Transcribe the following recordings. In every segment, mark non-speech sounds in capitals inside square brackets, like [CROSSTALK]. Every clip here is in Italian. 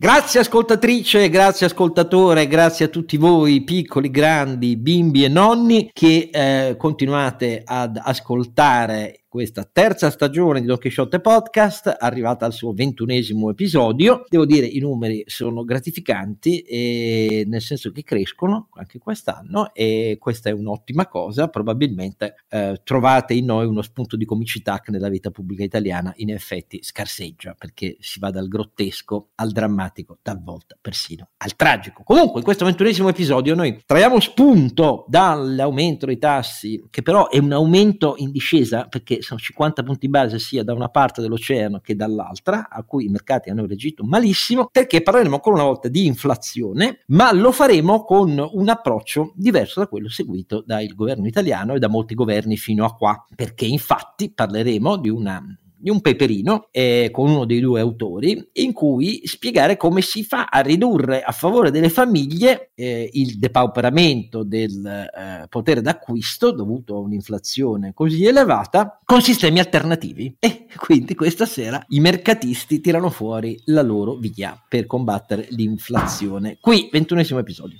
Grazie ascoltatrice, grazie ascoltatore, grazie a tutti voi piccoli, grandi, bimbi e nonni che eh, continuate ad ascoltare questa terza stagione di Don Quixote Podcast, arrivata al suo ventunesimo episodio. Devo dire, i numeri sono gratificanti, e nel senso che crescono anche quest'anno e questa è un'ottima cosa. Probabilmente eh, trovate in noi uno spunto di comicità che nella vita pubblica italiana in effetti scarseggia, perché si va dal grottesco al drammatico, talvolta persino al tragico. Comunque, in questo ventunesimo episodio noi traiamo spunto dall'aumento dei tassi, che però è un aumento in discesa perché sono 50 punti base sia da una parte dell'oceano che dall'altra, a cui i mercati hanno reagito malissimo, perché parleremo ancora una volta di inflazione, ma lo faremo con un approccio diverso da quello seguito dal governo italiano e da molti governi fino a qua, perché infatti parleremo di una di un peperino eh, con uno dei due autori in cui spiegare come si fa a ridurre a favore delle famiglie eh, il depauperamento del eh, potere d'acquisto dovuto a un'inflazione così elevata con sistemi alternativi. E quindi questa sera i mercatisti tirano fuori la loro via per combattere l'inflazione. Qui ventunesimo episodio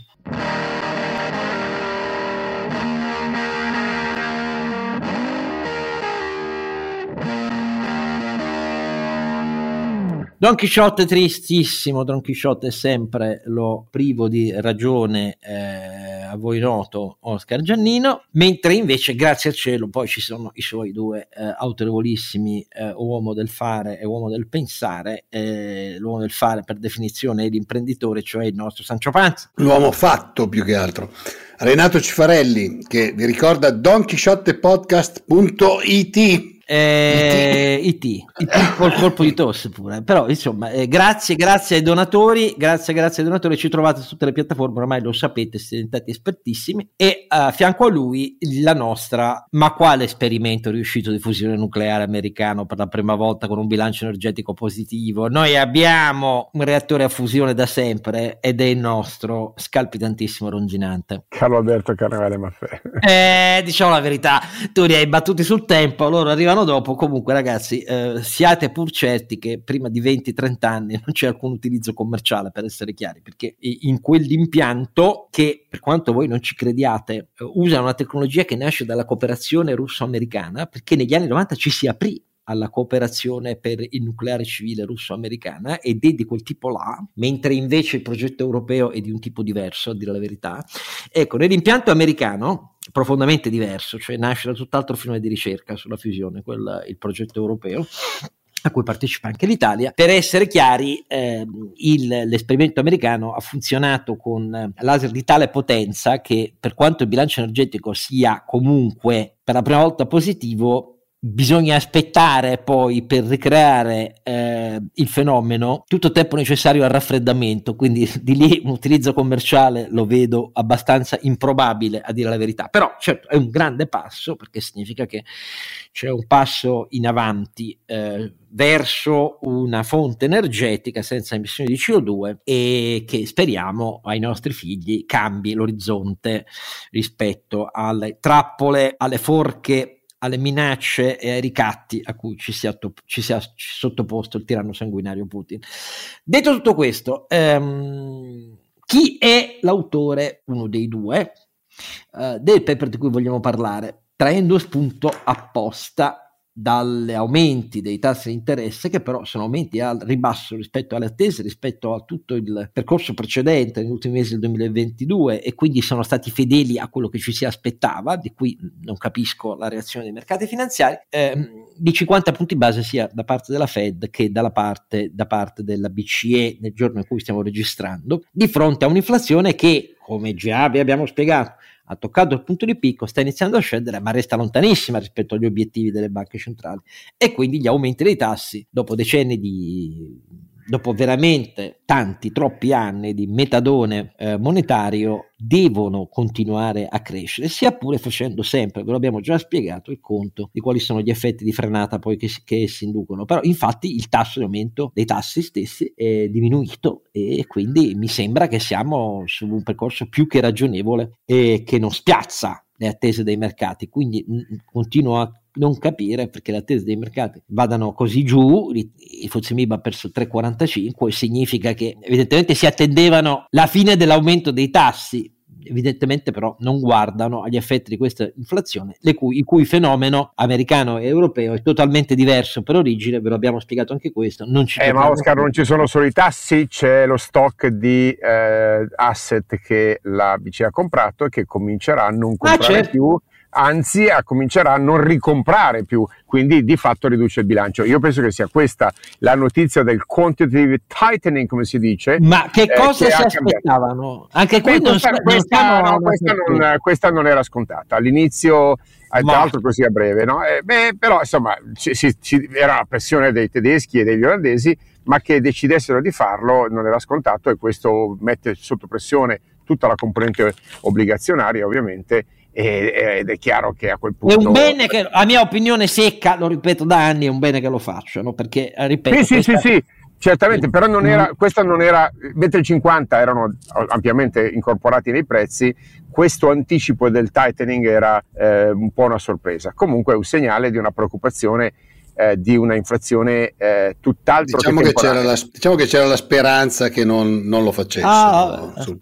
Don Chisciotte tristissimo, Don è sempre lo privo di ragione eh, a voi noto Oscar Giannino, mentre invece grazie al cielo poi ci sono i suoi due eh, autorevolissimi eh, uomo del fare e uomo del pensare, eh, l'uomo del fare per definizione è l'imprenditore, cioè il nostro Sancio Panza. L'uomo fatto più che altro. Renato Cifarelli che vi ricorda donchisciottepodcast.it eh, IT, IT col colpo di tosse pure, però insomma eh, grazie, grazie ai donatori, grazie, grazie ai donatori, ci trovate su tutte le piattaforme, ormai lo sapete, siete diventati espertissimi. E a fianco a lui la nostra, ma quale esperimento riuscito di fusione nucleare americano per la prima volta con un bilancio energetico positivo, noi abbiamo un reattore a fusione da sempre ed è il nostro scalpitantissimo ronginante. Carlo Alberto Carnevale Maffè. Eh, diciamo la verità, tu li hai battuti sul tempo, loro arrivano anno dopo, comunque ragazzi, eh, siate pur certi che prima di 20-30 anni non c'è alcun utilizzo commerciale, per essere chiari, perché in quell'impianto che, per quanto voi non ci crediate, eh, usa una tecnologia che nasce dalla cooperazione russo-americana, perché negli anni 90 ci si aprì alla cooperazione per il nucleare civile russo-americana ed è di quel tipo là, mentre invece il progetto europeo è di un tipo diverso, a dire la verità. Ecco, nell'impianto americano, profondamente diverso, cioè nasce da tutt'altro filone di ricerca sulla fusione, quel, il progetto europeo a cui partecipa anche l'Italia. Per essere chiari, eh, il, l'esperimento americano ha funzionato con laser di tale potenza che per quanto il bilancio energetico sia comunque per la prima volta positivo, bisogna aspettare poi per ricreare eh, il fenomeno tutto il tempo necessario al raffreddamento, quindi [LAUGHS] di lì un utilizzo commerciale lo vedo abbastanza improbabile a dire la verità, però certo è un grande passo perché significa che c'è un passo in avanti eh, verso una fonte energetica senza emissioni di CO2 e che speriamo ai nostri figli cambi l'orizzonte rispetto alle trappole, alle forche alle minacce e ai ricatti a cui ci sia, ci sia sottoposto il tiranno sanguinario Putin. Detto tutto questo, ehm, chi è l'autore, uno dei due, eh, del paper di cui vogliamo parlare? Traendo spunto apposta dagli aumenti dei tassi di interesse che però sono aumenti al ribasso rispetto alle attese, rispetto a tutto il percorso precedente negli ultimi mesi del 2022 e quindi sono stati fedeli a quello che ci si aspettava, di cui non capisco la reazione dei mercati finanziari, ehm, di 50 punti base sia da parte della Fed che dalla parte, da parte della BCE nel giorno in cui stiamo registrando, di fronte a un'inflazione che, come già vi abbiamo spiegato, ha toccato il punto di picco, sta iniziando a scendere, ma resta lontanissima rispetto agli obiettivi delle banche centrali. E quindi gli aumenti dei tassi, dopo decenni di dopo veramente tanti, troppi anni di metadone eh, monetario, devono continuare a crescere, sia pure facendo sempre, ve lo abbiamo già spiegato, il conto di quali sono gli effetti di frenata poi che, che essi inducono. Però infatti il tasso di aumento dei tassi stessi è diminuito e quindi mi sembra che siamo su un percorso più che ragionevole e che non spiazza le attese dei mercati. Quindi mh, continuo a non capire perché le attese dei mercati vadano così giù, il Fuzimib ha perso 3,45 significa che evidentemente si attendevano la fine dell'aumento dei tassi evidentemente però non guardano agli effetti di questa inflazione, cui, il cui fenomeno americano e europeo è totalmente diverso per origine, ve lo abbiamo spiegato anche questo. Non ci eh, ma Oscar, non ci sono solo i tassi, c'è lo stock di eh, asset che la BCE ha comprato e che comincerà a non ah, comprare ah, certo. più anzi a comincerà a non ricomprare più, quindi di fatto riduce il bilancio. Io penso che sia questa la notizia del quantitative tightening, come si dice. Ma che cosa eh, che si aspettavano? Anche Beh, non, questa, non questa, no, questa, non, questa, non, era scontata. All'inizio, eh, tra l'altro così a breve, no? eh, beh, però insomma ci, ci, ci, era la pressione dei tedeschi e degli olandesi, ma che decidessero di farlo non era scontato e questo mette sotto pressione tutta la componente obbligazionaria ovviamente ed è chiaro che a quel punto... È un bene che, a mia opinione secca, lo ripeto da anni, è un bene che lo facciano, perché, ripeto... Sì, questa... sì, sì, sì, certamente, però non era, questa non era, mentre i 50 erano ampiamente incorporati nei prezzi, questo anticipo del tightening era eh, un po' una sorpresa. Comunque è un segnale di una preoccupazione eh, di una inflazione eh, tutt'altro diciamo che, che c'era la, diciamo che c'era la speranza che non, non lo facessero ah, sul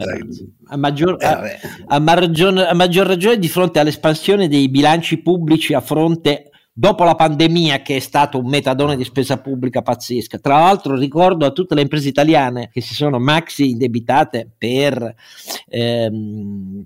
a maggior, eh, a, a, maggior, a maggior ragione di fronte all'espansione dei bilanci pubblici a fronte dopo la pandemia che è stato un metadone di spesa pubblica pazzesca. Tra l'altro ricordo a tutte le imprese italiane che si sono maxi indebitate per ehm,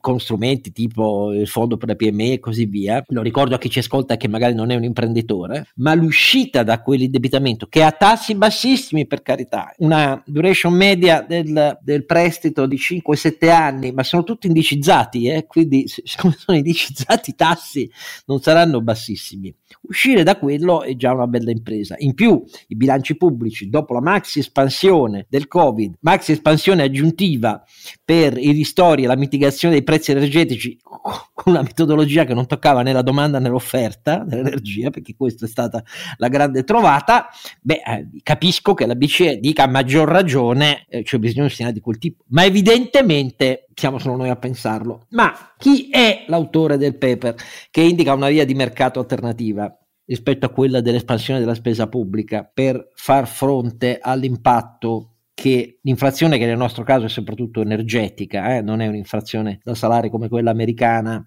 con strumenti tipo il fondo per la PME e così via. Lo ricordo a chi ci ascolta che magari non è un imprenditore, ma l'uscita da quell'indebitamento che ha tassi bassissimi per carità, una duration media del, del prestito di 5-7 anni, ma sono tutti indicizzati, eh? quindi siccome sono indicizzati i tassi non saranno bassissimi bassissimi. Uscire da quello è già una bella impresa. In più, i bilanci pubblici, dopo la maxi espansione del Covid, maxi espansione aggiuntiva per i ristori e la mitigazione dei prezzi energetici con una metodologia che non toccava né la domanda né l'offerta dell'energia, perché questa è stata la grande trovata, beh, eh, capisco che la BCE dica a maggior ragione eh, c'è bisogno di segnali di quel tipo, ma evidentemente siamo solo noi a pensarlo. Ma chi è l'autore del paper che indica una via di mercato alternativa? Rispetto a quella dell'espansione della spesa pubblica per far fronte all'impatto che l'inflazione, che nel nostro caso è soprattutto energetica, eh, non è un'inflazione da salari come quella americana,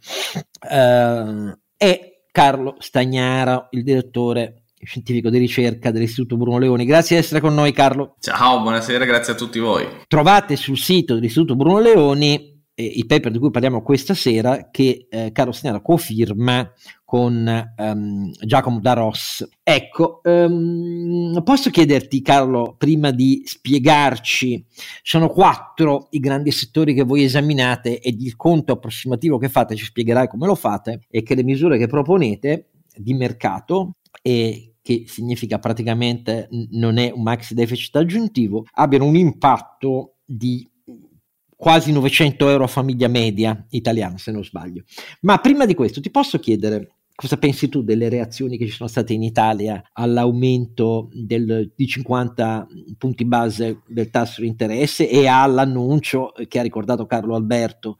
eh, è Carlo Stagnara, il direttore scientifico di ricerca dell'Istituto Bruno Leoni. Grazie di essere con noi Carlo. Ciao, buonasera, grazie a tutti voi. Trovate sul sito dell'Istituto Bruno Leoni eh, i paper di cui parliamo questa sera che eh, Carlo cofirma con um, Giacomo da Ross. Ecco, um, posso chiederti Carlo, prima di spiegarci, sono quattro i grandi settori che voi esaminate ed il conto approssimativo che fate, ci spiegherai come lo fate, e che le misure che proponete di mercato e che significa praticamente non è un maxi deficit aggiuntivo, abbiano un impatto di quasi 900 euro a famiglia media italiana, se non sbaglio. Ma prima di questo ti posso chiedere Cosa pensi tu delle reazioni che ci sono state in Italia all'aumento del, di 50 punti base del tasso di interesse e all'annuncio che ha ricordato Carlo Alberto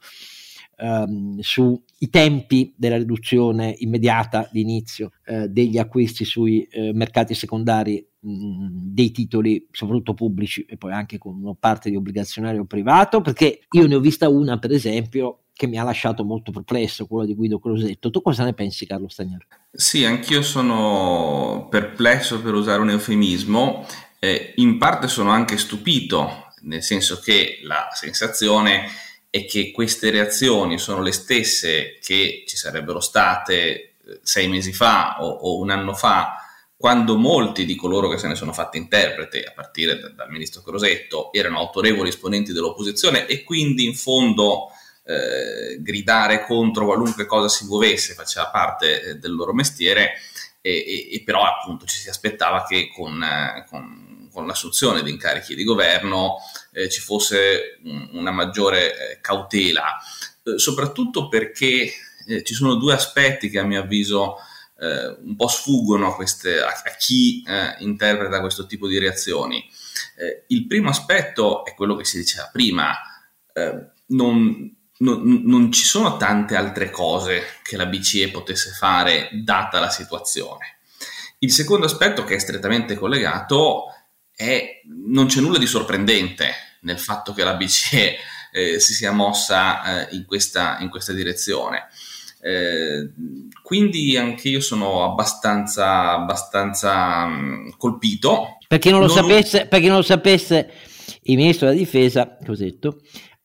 um, sui tempi della riduzione immediata di inizio uh, degli acquisti sui uh, mercati secondari dei titoli, soprattutto pubblici e poi anche con una parte di obbligazionario privato? Perché io ne ho vista una, per esempio, che mi ha lasciato molto perplesso, quello di Guido Crosetto. Tu cosa ne pensi, Carlo Stagnaro? Sì, anch'io sono perplesso per usare un eufemismo, eh, in parte sono anche stupito, nel senso che la sensazione è che queste reazioni sono le stesse che ci sarebbero state eh, sei mesi fa o, o un anno fa, quando molti di coloro che se ne sono fatti interprete, a partire da, dal ministro Crosetto, erano autorevoli esponenti dell'opposizione e quindi in fondo eh, gridare contro qualunque cosa si muovesse, faceva parte eh, del loro mestiere e, e, e, però appunto ci si aspettava che con, eh, con, con l'assunzione di incarichi di governo eh, ci fosse un, una maggiore eh, cautela, soprattutto perché ci sono due aspetti che a mio avviso un po' sfuggono queste, a, a chi interpreta questo tipo di reazioni. il primo aspetto è quello che si diceva prima, non, non, non ci sono tante altre cose che la BCE potesse fare data la situazione. Il secondo aspetto che è strettamente collegato è non c'è nulla di sorprendente nel fatto che la BCE eh, si sia mossa eh, in, questa, in, questa, direzione. Eh, quindi anche io sono abbastanza, abbastanza mh, mm, colpito. Per chi non lo, non... Sapesse, chi non lo sapesse, il ministro della difesa, Cosetto,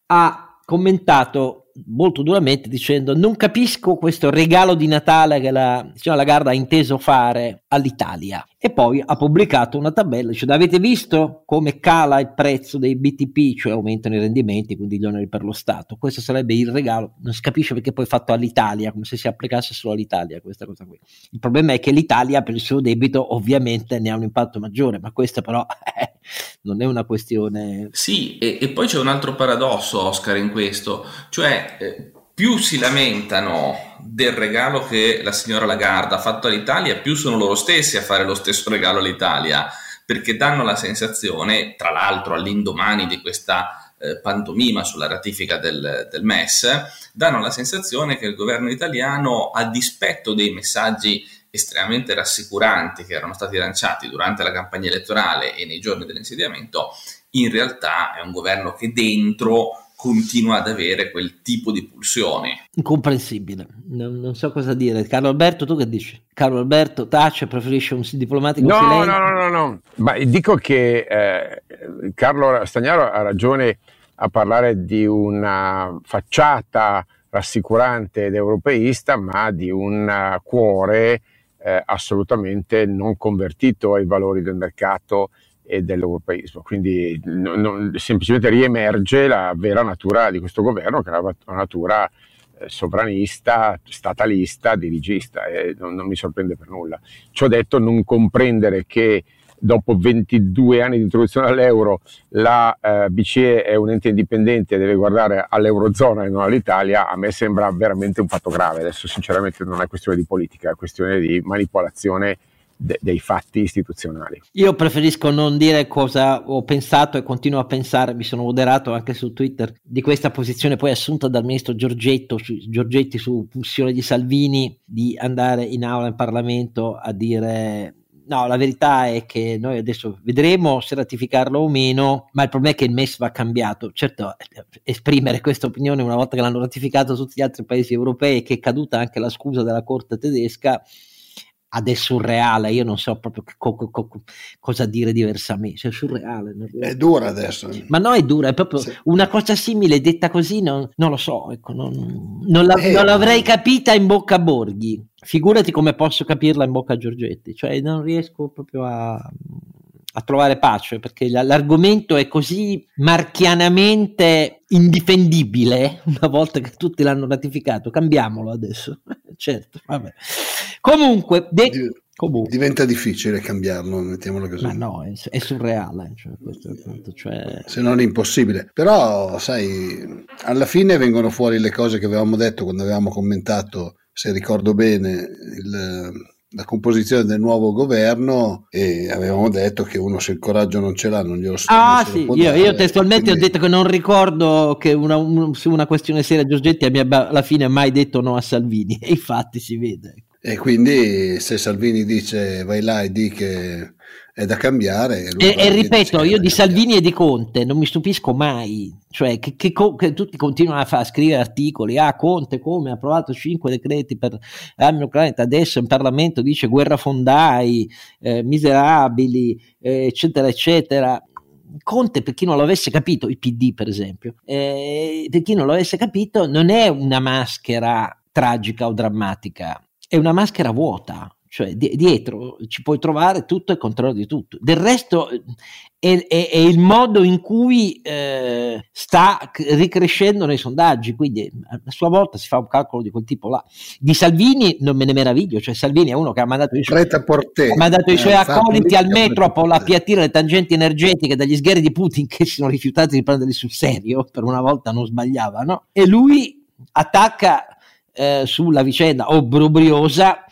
ha commentato molto duramente dicendo non capisco questo regalo di Natale che la signora Lagarda ha inteso fare all'Italia e poi ha pubblicato una tabella cioè avete visto come cala il prezzo dei BTP cioè aumentano i rendimenti quindi gli oneri per lo Stato? Questo sarebbe il regalo. Non si capisce perché poi è fatto all'Italia come se si applicasse solo all'Italia questa cosa qui. Il problema è che l'Italia per il suo debito ovviamente ne ha un impatto maggiore ma questo però [LAUGHS] eh, non è una questione sì e, e poi c'è un altro paradosso Oscar in questo. Cioè eh, più si lamentano del regalo che la signora Lagarda ha fatto all'Italia, più sono loro stessi a fare lo stesso regalo all'Italia, perché danno la sensazione, tra l'altro all'indomani di questa eh, pantomima sulla ratifica del, del, MES, danno la sensazione che il governo italiano, a dispetto dei messaggi estremamente rassicuranti che erano stati lanciati durante la campagna elettorale e nei giorni dell'insediamento, in realtà è un governo che dentro continua ad avere quel tipo di pulsioni. Incomprensibile, non, non, so cosa dire. Carlo Alberto, tu che dici? Carlo Alberto tace, preferisce un diplomatico no, silenzio? No, no, no, no, ma dico che eh, Carlo Stagnaro ha ragione a parlare di una facciata rassicurante ed europeista, ma di un cuore eh, assolutamente non convertito ai valori del mercato e dell'europeismo. Quindi non, non, semplicemente riemerge la vera natura di questo governo, che è una natura eh, sovranista, statalista, dirigista, e non, non, mi sorprende per nulla. Ciò detto, non comprendere che dopo 22 anni di introduzione all'euro la eh, BCE è un ente indipendente e deve guardare all'eurozona e non all'Italia, a me sembra veramente un fatto grave. Adesso sinceramente non è questione di politica, è questione di manipolazione de- dei fatti istituzionali. Io preferisco non dire cosa ho pensato e continuo a pensare, mi sono moderato anche su Twitter di questa posizione poi assunta dal ministro Giorgetto, su, Giorgetti su pulsione di Salvini di andare in aula in Parlamento a dire No, la verità è che noi adesso vedremo se ratificarlo o meno, ma il problema è che il MES va cambiato. Certo, esprimere questa opinione una volta che l'hanno ratificato tutti gli altri paesi europei e che è caduta anche la scusa della Corte tedesca, adesso surreale, io non so proprio co- co- co- cosa dire diversamente, cioè surreale. È dura adesso. Ma no, è dura, è proprio sì. una cosa simile detta così, non, non lo so, ecco, non, non, la, eh, non, l'avrei capita in bocca a Borghi, figurati come posso capirla in bocca a Giorgetti, cioè non riesco proprio a a trovare pace perché l'argomento è così marchianamente indifendibile [LAUGHS] una volta che tutti l'hanno ratificato cambiamolo adesso [LAUGHS] certo vabbè comunque de- Comunque. Diventa difficile cambiarlo, mettiamolo così. Ma no, è, è surreale, cioè, punto, cioè... se non impossibile. Però, sai, alla fine vengono fuori le cose che avevamo detto quando avevamo commentato, se ricordo bene, il, la composizione del nuovo governo e avevamo detto che uno se il coraggio non ce l'ha non glielo Ah sì, io, io, testualmente quindi... ho detto che non ricordo che una, un, su una questione seria Giorgetti abbia alla fine mai detto no a Salvini [LAUGHS] e infatti si vede. E quindi se Salvini dice vai là e di che è da cambiare. E, e ripeto, io di Salvini e di Conte non mi stupisco mai, cioè che, che, che tutti continuano a, far, a, scrivere articoli, ah Conte come ha approvato 5 decreti per l'anno 40, adesso in Parlamento dice guerra fondai, eh, miserabili, eh, eccetera, eccetera. Conte, per chi non l'avesse capito, il PD per esempio, eh, per chi non l'avesse capito, non è una maschera tragica o drammatica, è una maschera vuota cioè di- dietro ci puoi trovare tutto il controllo di tutto. Del resto è, è, è il modo in cui eh, sta ricrescendo nei sondaggi, quindi a sua volta si fa un calcolo di quel tipo là. Di Salvini non me ne meraviglio, cioè Salvini è uno che ha mandato i suoi, ha mandato i suoi eh, accoliti al metro a appiattire le tangenti energetiche dagli sgherri di Putin che si sono rifiutati di prenderli sul serio, per una volta non sbagliava, no? E lui attacca eh, sulla vicenda obbrobriosa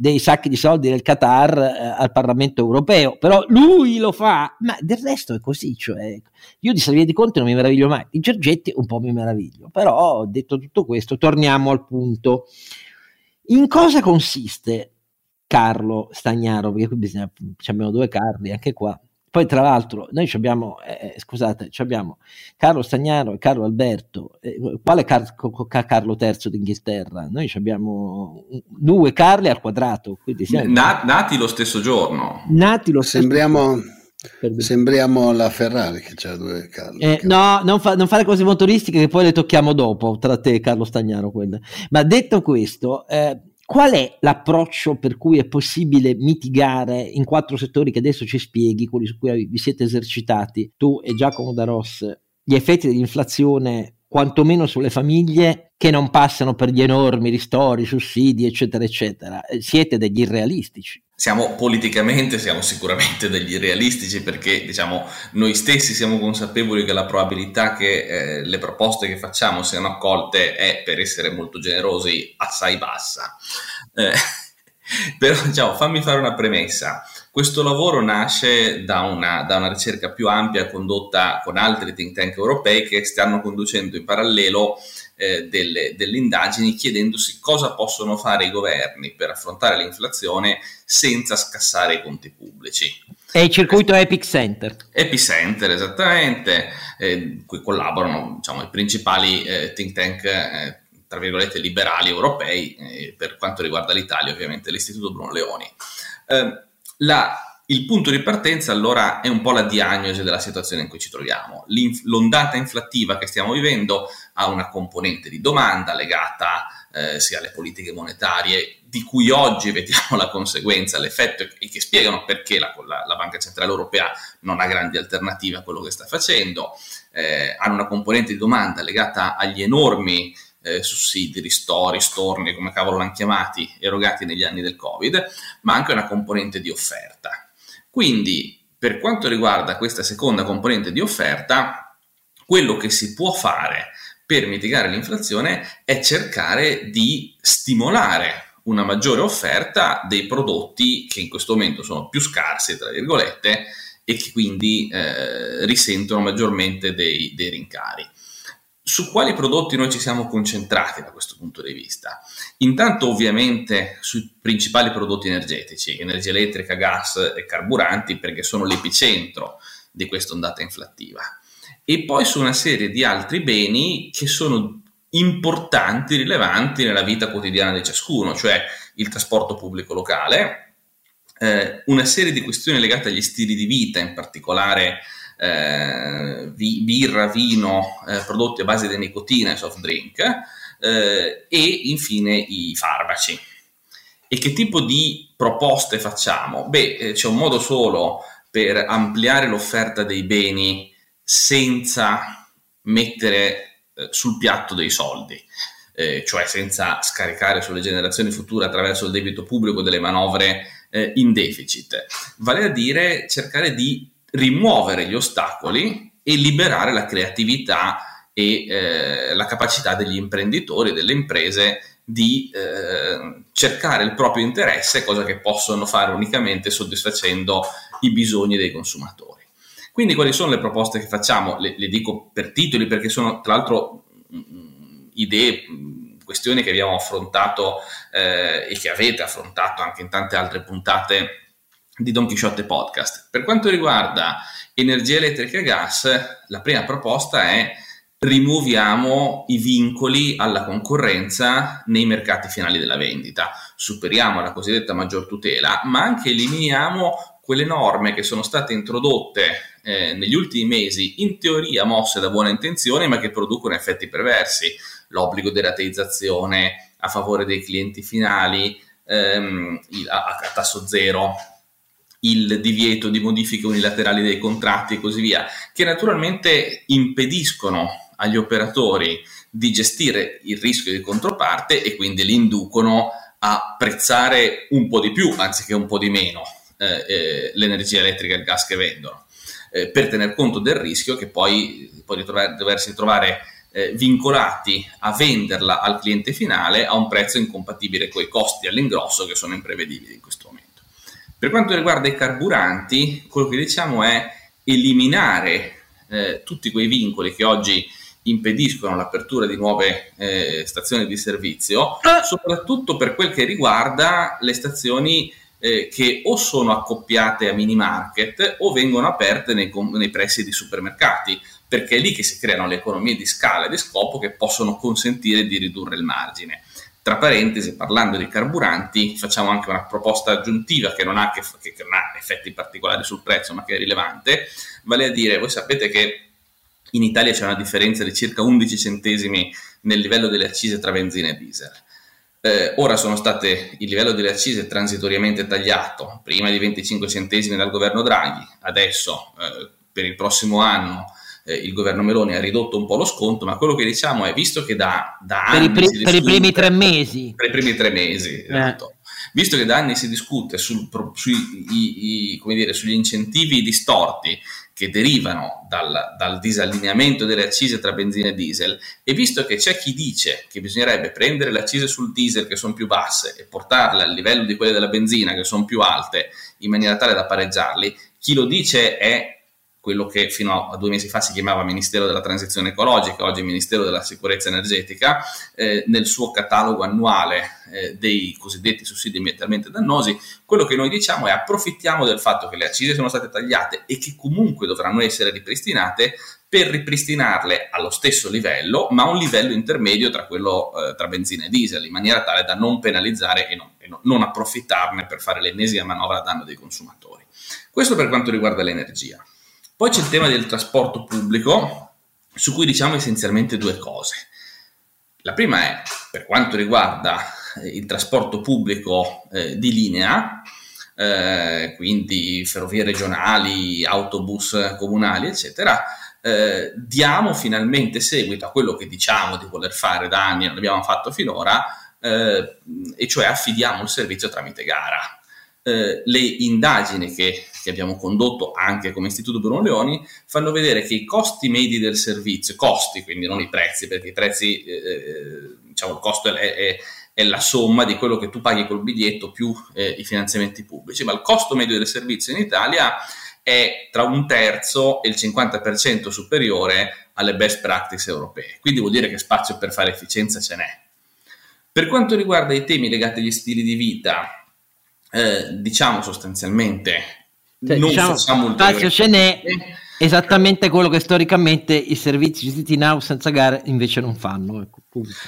dei sacchi di soldi del Qatar eh, al Parlamento europeo, però lui lo fa, ma del resto è così, cioè, io di Salvini di Conte non mi meraviglio mai, di Giorgetti un po' mi meraviglio, però detto tutto questo torniamo al punto. In cosa consiste Carlo Stagnaro? Perché qui bisogna, abbiamo due Carli anche qua. Poi tra l'altro noi abbiamo, eh, eh scusate, abbiamo Carlo Stagnaro e Carlo Alberto, eh, quale Car- Carlo III d'Inghilterra? Noi abbiamo due Carli al quadrato. Siamo... Na- nati lo stesso giorno. Nati lo stesso Sembriamo... Sembriamo la Ferrari che c'ha due Carli. Eh, no, non, fa, non, fare cose motoristiche che poi le tocchiamo dopo, tra te e Carlo Stagnaro. Quelle. Ma detto questo, eh, Qual è l'approccio per cui è possibile mitigare in quattro settori che adesso ci spieghi, quelli su cui vi siete esercitati, tu e Giacomo Daros, gli effetti dell'inflazione quantomeno sulle famiglie che non passano per gli enormi ristori, sussidi, eccetera, eccetera. Eh, siete degli irrealistici siamo politicamente siamo sicuramente degli realistici perché diciamo noi stessi siamo consapevoli che la probabilità che eh, le proposte che facciamo siano accolte è per essere molto generosi assai bassa. Eh, [LAUGHS] però diciamo fammi fare una premessa. Questo lavoro nasce da una, da una ricerca più ampia condotta con altri think tank europei che stanno conducendo in parallelo eh, delle, delle, indagini chiedendosi cosa possono fare i governi per affrontare l'inflazione senza scassare i conti pubblici. È il circuito Epic Center. Epic Center, esattamente, eh, cui collaborano diciamo, i principali eh, think tank eh, tra virgolette liberali europei, eh, per quanto riguarda l'Italia ovviamente l'Istituto Bruno Leoni. Eh, la, il punto di partenza allora è un po' la diagnosi della situazione in cui ci troviamo. L'inf- l'ondata inflattiva che stiamo vivendo ha una componente di domanda legata eh, sia alle politiche monetarie, di cui oggi vediamo la conseguenza, l'effetto e che spiegano perché la, la, la Banca Centrale Europea non ha grandi alternative a quello che sta facendo, eh, hanno una componente di domanda legata agli enormi eh, sussidi, ristori, storni, come cavolo l'hanno chiamati, erogati negli anni del Covid, ma anche una componente di offerta. Quindi, per quanto riguarda questa seconda componente di offerta, quello che si può fare per mitigare l'inflazione è cercare di stimolare una maggiore offerta dei prodotti che in questo momento sono più scarsi, tra virgolette, e che quindi eh, risentono maggiormente dei, dei rincari su quali prodotti noi ci siamo concentrati da questo punto di vista? Intanto ovviamente sui principali prodotti energetici, energia elettrica, gas e carburanti, perché sono l'epicentro di questa ondata inflattiva. E poi su una serie di altri beni che sono importanti, rilevanti nella vita quotidiana di ciascuno, cioè il trasporto pubblico locale, eh, una serie di questioni legate agli stili di vita, in particolare eh, birra, vino, eh, prodotti a base di nicotina e soft drink eh, e infine i farmaci. E che tipo di proposte facciamo? Beh, eh, c'è un modo solo per ampliare l'offerta dei beni senza mettere eh, sul piatto dei soldi. Eh, cioè senza scaricare sulle generazioni future attraverso il debito pubblico delle manovre eh, in deficit, vale a dire cercare di rimuovere gli ostacoli e liberare la creatività e eh, la capacità degli imprenditori, delle imprese di eh, cercare il proprio interesse, cosa che possono fare unicamente soddisfacendo i bisogni dei consumatori. Quindi quali sono le proposte che facciamo? Le, le dico per titoli perché sono tra l'altro idee, questioni che abbiamo affrontato eh, e che avete affrontato anche in tante altre puntate di Don Quixote Podcast. Per quanto riguarda energia elettrica e gas, la prima proposta è rimuoviamo i vincoli alla concorrenza nei mercati finali della vendita, superiamo la cosiddetta maggior tutela, ma anche eliminiamo quelle norme che sono state introdotte eh, negli ultimi mesi, in teoria mosse da buona intenzione, ma che producono effetti perversi, l'obbligo di rateizzazione a favore dei clienti finali ehm, a, a tasso zero, il divieto di modifiche unilaterali dei contratti e così via, che naturalmente impediscono agli operatori di gestire il rischio di controparte e quindi li inducono a prezzare un po' di più anziché un po' di meno eh, eh, l'energia elettrica e il gas che vendono, eh, per tener conto del rischio che poi può ritrovar- doversi trovare eh, vincolati a venderla al cliente finale a un prezzo incompatibile con i costi all'ingrosso che sono imprevedibili in questo momento. Per quanto riguarda i carburanti, quello che diciamo è eliminare eh, tutti quei vincoli che oggi impediscono l'apertura di nuove eh, stazioni di servizio, ah. soprattutto per quel che riguarda le stazioni eh, che o sono accoppiate a mini market o vengono aperte nei, nei pressi di supermercati perché è lì che si creano le economie di scala e di scopo che possono consentire di ridurre il margine. Tra parentesi, parlando di carburanti, facciamo anche una proposta aggiuntiva che non ha, che, che non ha effetti particolari sul prezzo, ma che è rilevante, vale a dire, voi sapete che in Italia c'è una differenza di circa 11 centesimi nel livello delle accise tra benzina e diesel. Eh, ora sono state il livello delle accise transitoriamente tagliato, prima di 25 centesimi dal governo Draghi, adesso eh, per il prossimo anno eh, il governo Meloni ha ridotto un po' lo sconto, ma quello che diciamo è, visto che da, da per anni... I pri- per i primi tre mesi. Per i primi tre mesi, eh. esatto. Visto che da anni si discute sul, sui, i, i, dire, sugli incentivi distorti che derivano dal, dal, disallineamento delle accise tra benzina e diesel e visto che c'è chi dice che bisognerebbe prendere le accise sul diesel che sono più basse e portarle al livello di quelle della benzina che sono più alte in maniera tale da pareggiarli, chi lo dice è quello che fino a due mesi fa si chiamava Ministero della Transizione Ecologica, oggi Ministero della Sicurezza Energetica, eh, nel suo catalogo annuale eh, dei cosiddetti sussidi ambientalmente dannosi, quello che noi diciamo è approfittiamo del fatto che le accise sono state tagliate e che comunque dovranno essere ripristinate per ripristinarle allo stesso livello, ma a un livello intermedio tra, quello, eh, tra benzina e diesel, in maniera tale da non penalizzare e, non, e no, non approfittarne per fare l'ennesima manovra a danno dei consumatori. Questo per quanto riguarda l'energia. Poi c'è il tema del trasporto pubblico, su cui diciamo essenzialmente due cose. La prima è, per quanto riguarda eh, il trasporto pubblico eh, di linea, eh, quindi ferrovie regionali, autobus comunali, eccetera, eh, diamo finalmente seguito a quello che diciamo di voler fare da anni, non abbiamo fatto finora, eh, e cioè affidiamo il servizio tramite gara. Eh, le indagini che, che, abbiamo condotto anche come Istituto Bruno Leoni fanno vedere che i costi medi del servizio, costi quindi non i prezzi, perché i prezzi, eh, eh diciamo, il costo è, è, è, la somma di quello che tu paghi col biglietto più eh, i finanziamenti pubblici, ma il costo medio del servizio in Italia è tra un terzo e il 50% superiore alle best practice europee. Quindi vuol dire che spazio per fare efficienza ce n'è. Per quanto riguarda i temi legati agli stili di vita, eh, diciamo sostanzialmente cioè, non diciamo, facciamo spazio ce n'è esattamente quello che storicamente i servizi gestiti in house senza gare invece non fanno. Ecco,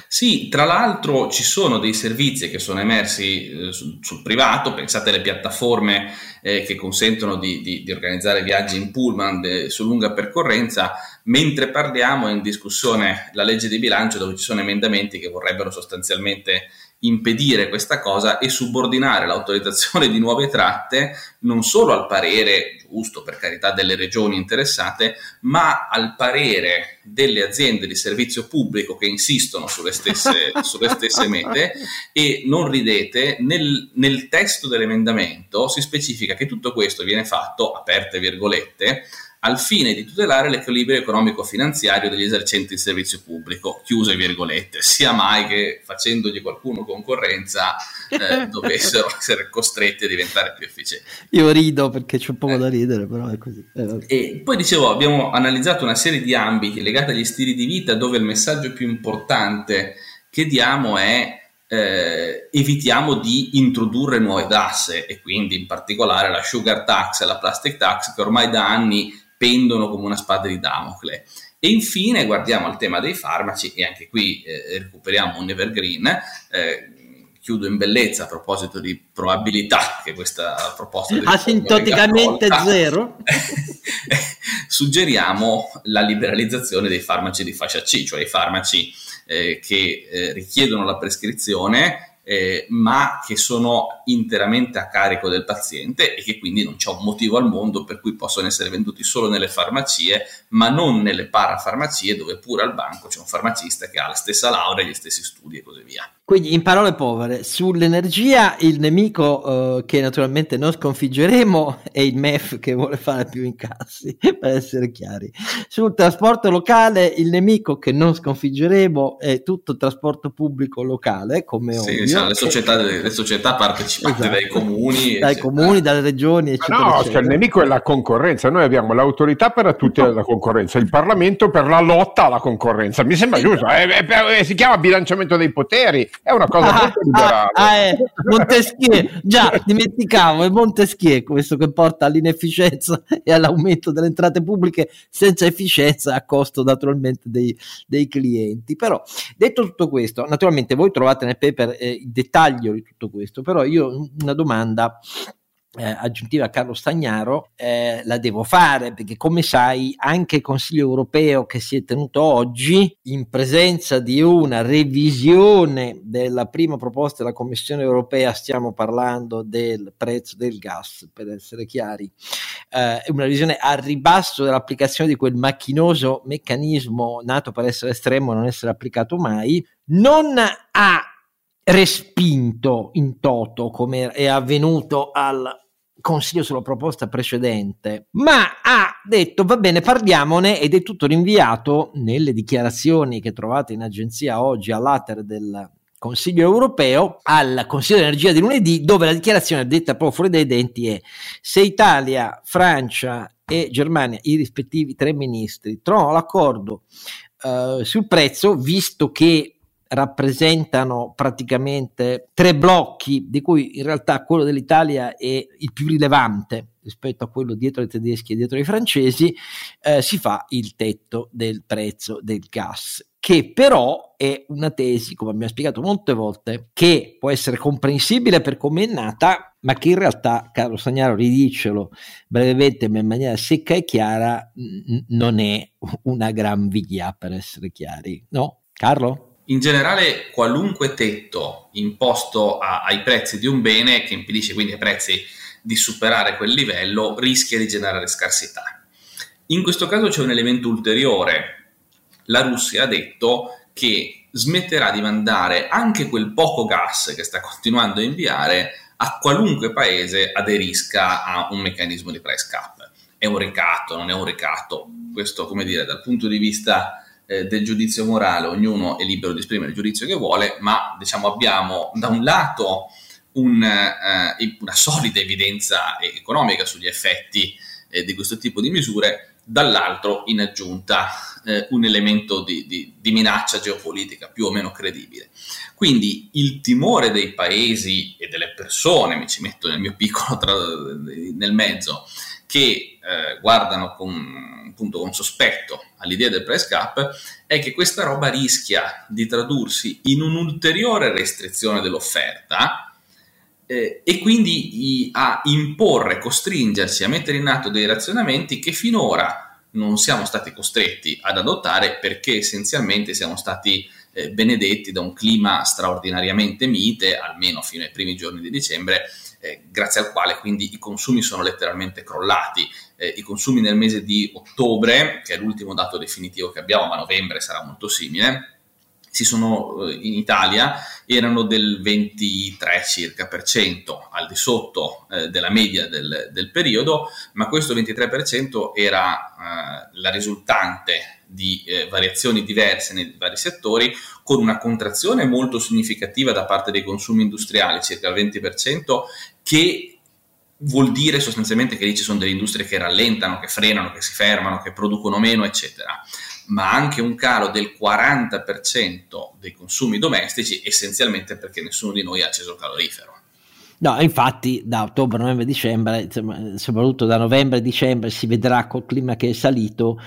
sì, tra l'altro ci sono dei servizi che sono emersi eh, sul, sul, privato, pensate alle piattaforme eh, che consentono di, di, di, organizzare viaggi in pullman de, su lunga percorrenza, mentre parliamo è in discussione la legge di bilancio dove ci sono emendamenti che vorrebbero sostanzialmente impedire questa cosa e subordinare l'autorizzazione di nuove tratte non solo al parere giusto per carità delle regioni interessate, ma al parere delle aziende di servizio pubblico che insistono sulle stesse, sulle stesse mete e non ridete, nel, nel testo dell'emendamento si specifica che tutto questo viene fatto, aperte virgolette, al fine di tutelare l'equilibrio economico-finanziario degli esercenti il servizio pubblico, chiuse virgolette, [LAUGHS] sia mai che facendogli qualcuno concorrenza eh, [LAUGHS] dovessero essere costretti a diventare più efficienti. Io rido perché c'è un po' eh. da ridere, però è così. Eh, e poi dicevo, abbiamo analizzato una serie di ambiti legati agli stili di vita dove il messaggio più importante che diamo è eh, evitiamo di introdurre nuove tasse e quindi in particolare la sugar tax e la plastic tax che ormai da anni pendono come una spada di Damocle. E infine guardiamo al tema dei farmaci e anche qui eh, recuperiamo un evergreen. Eh, chiudo in bellezza a proposito di probabilità che questa proposta asintoticamente zero [LAUGHS] suggeriamo la liberalizzazione dei farmaci di fascia C cioè i farmaci eh, che eh, richiedono la prescrizione eh, ma che sono interamente a carico del paziente e che quindi non c'è un motivo al mondo per cui possono essere venduti solo nelle farmacie, ma non nelle parafarmacie dove pure al banco c'è un farmacista che ha la stessa laurea, gli stessi studi e così via. Quindi, in parole povere, sull'energia il nemico eh, che naturalmente non sconfiggeremo [LAUGHS] è il MEF che vuole fare più incassi, [LAUGHS] per essere chiari. Sul trasporto locale il nemico che non sconfiggeremo è tutto il trasporto pubblico locale, come sì, ovvio. Diciamo, le, società, le società partecipate esatto. dai comuni. Dai comuni, dalle regioni, eccetera. No, eccetera. Cioè il nemico è la concorrenza. Noi abbiamo l'autorità per la tutela della concorrenza, il Parlamento per la lotta alla concorrenza. Mi sembra giusto, è, è, è, si chiama bilanciamento dei poteri è una cosa ah, molto liberale. Ah, ah, Montesquieu, già dimenticavo, è Montesquieu questo che porta all'inefficienza [LAUGHS] e all'aumento delle entrate pubbliche senza efficienza a costo naturalmente dei, dei clienti. Però detto tutto questo, naturalmente voi trovate nel paper eh, il dettaglio di tutto questo, però io una domanda eh, aggiuntiva a Carlo Stagnaro eh, la devo fare perché come sai anche il Consiglio europeo che si è tenuto oggi in presenza di una revisione della prima proposta della Commissione europea stiamo parlando del prezzo del gas per essere chiari eh, una revisione a ribasso dell'applicazione di quel macchinoso meccanismo nato per essere estremo e non essere applicato mai non ha respinto in toto come è avvenuto al consiglio sulla proposta precedente, ma ha detto va bene parliamone ed è tutto rinviato nelle dichiarazioni che trovate in agenzia oggi all'ater del Consiglio europeo al Consiglio d'Energia di lunedì dove la dichiarazione detta proprio fuori dai denti è se Italia, Francia e Germania, i rispettivi tre ministri, trovano l'accordo uh, sul prezzo, visto che rappresentano praticamente tre blocchi, di cui in realtà quello dell'Italia è il più rilevante rispetto a quello dietro ai tedeschi e dietro ai francesi, eh, si fa il tetto del prezzo del gas, che però è una tesi, come abbiamo spiegato molte volte, che può essere comprensibile per come è nata, ma che in realtà, caro Sagnaro, ridicelo brevemente, ma in maniera secca e chiara, n- non è una gran via, per essere chiari. No? Carlo? In generale qualunque tetto imposto a, ai prezzi di un bene che impedisce quindi ai prezzi di superare quel livello rischia di generare scarsità. In questo caso c'è un elemento ulteriore. La Russia ha detto che smetterà di mandare anche quel poco gas che sta [LAUGHS] continuando a inviare a qualunque paese aderisca a un meccanismo di price cap. È un ricatto, non è un ricatto. Questo, come dire, dal punto di vista eh, del giudizio morale, ognuno è libero di esprimere il giudizio che vuole, ma diciamo abbiamo da un lato un, eh, una solida evidenza economica sugli effetti eh, di questo tipo di misure, dall'altro in aggiunta eh, un elemento di, di, di, minaccia geopolitica più o meno credibile. Quindi il timore dei paesi e delle persone, mi ci metto nel mio piccolo tra, nel mezzo, che eh, guardano con, appunto, con sospetto all'idea del price cap è che questa roba rischia di tradursi in un'ulteriore restrizione dell'offerta eh, e quindi i, a imporre, costringerci a mettere in atto dei razionamenti che finora non siamo stati costretti ad adottare perché essenzialmente siamo stati eh, benedetti da un clima straordinariamente mite, almeno fino ai primi giorni di dicembre, eh, grazie al quale quindi i consumi sono letteralmente crollati. Eh, I consumi nel mese di ottobre, che è l'ultimo dato definitivo che abbiamo, ma novembre sarà molto simile, si sono eh, in Italia erano del 23 circa per cento al di sotto eh, della media del, del, periodo, ma questo 23% era eh, la risultante di eh, variazioni diverse nei vari settori, con una contrazione molto significativa da parte dei consumi industriali, circa il 20%, che vuol dire sostanzialmente che lì ci sono delle industrie che rallentano, che frenano, che si fermano, che producono meno, eccetera ma anche un calo del 40% dei consumi domestici, essenzialmente perché nessuno di noi ha acceso il calorifero. No, infatti da ottobre, novembre, dicembre, insomma, soprattutto da novembre e dicembre si vedrà col clima che è salito.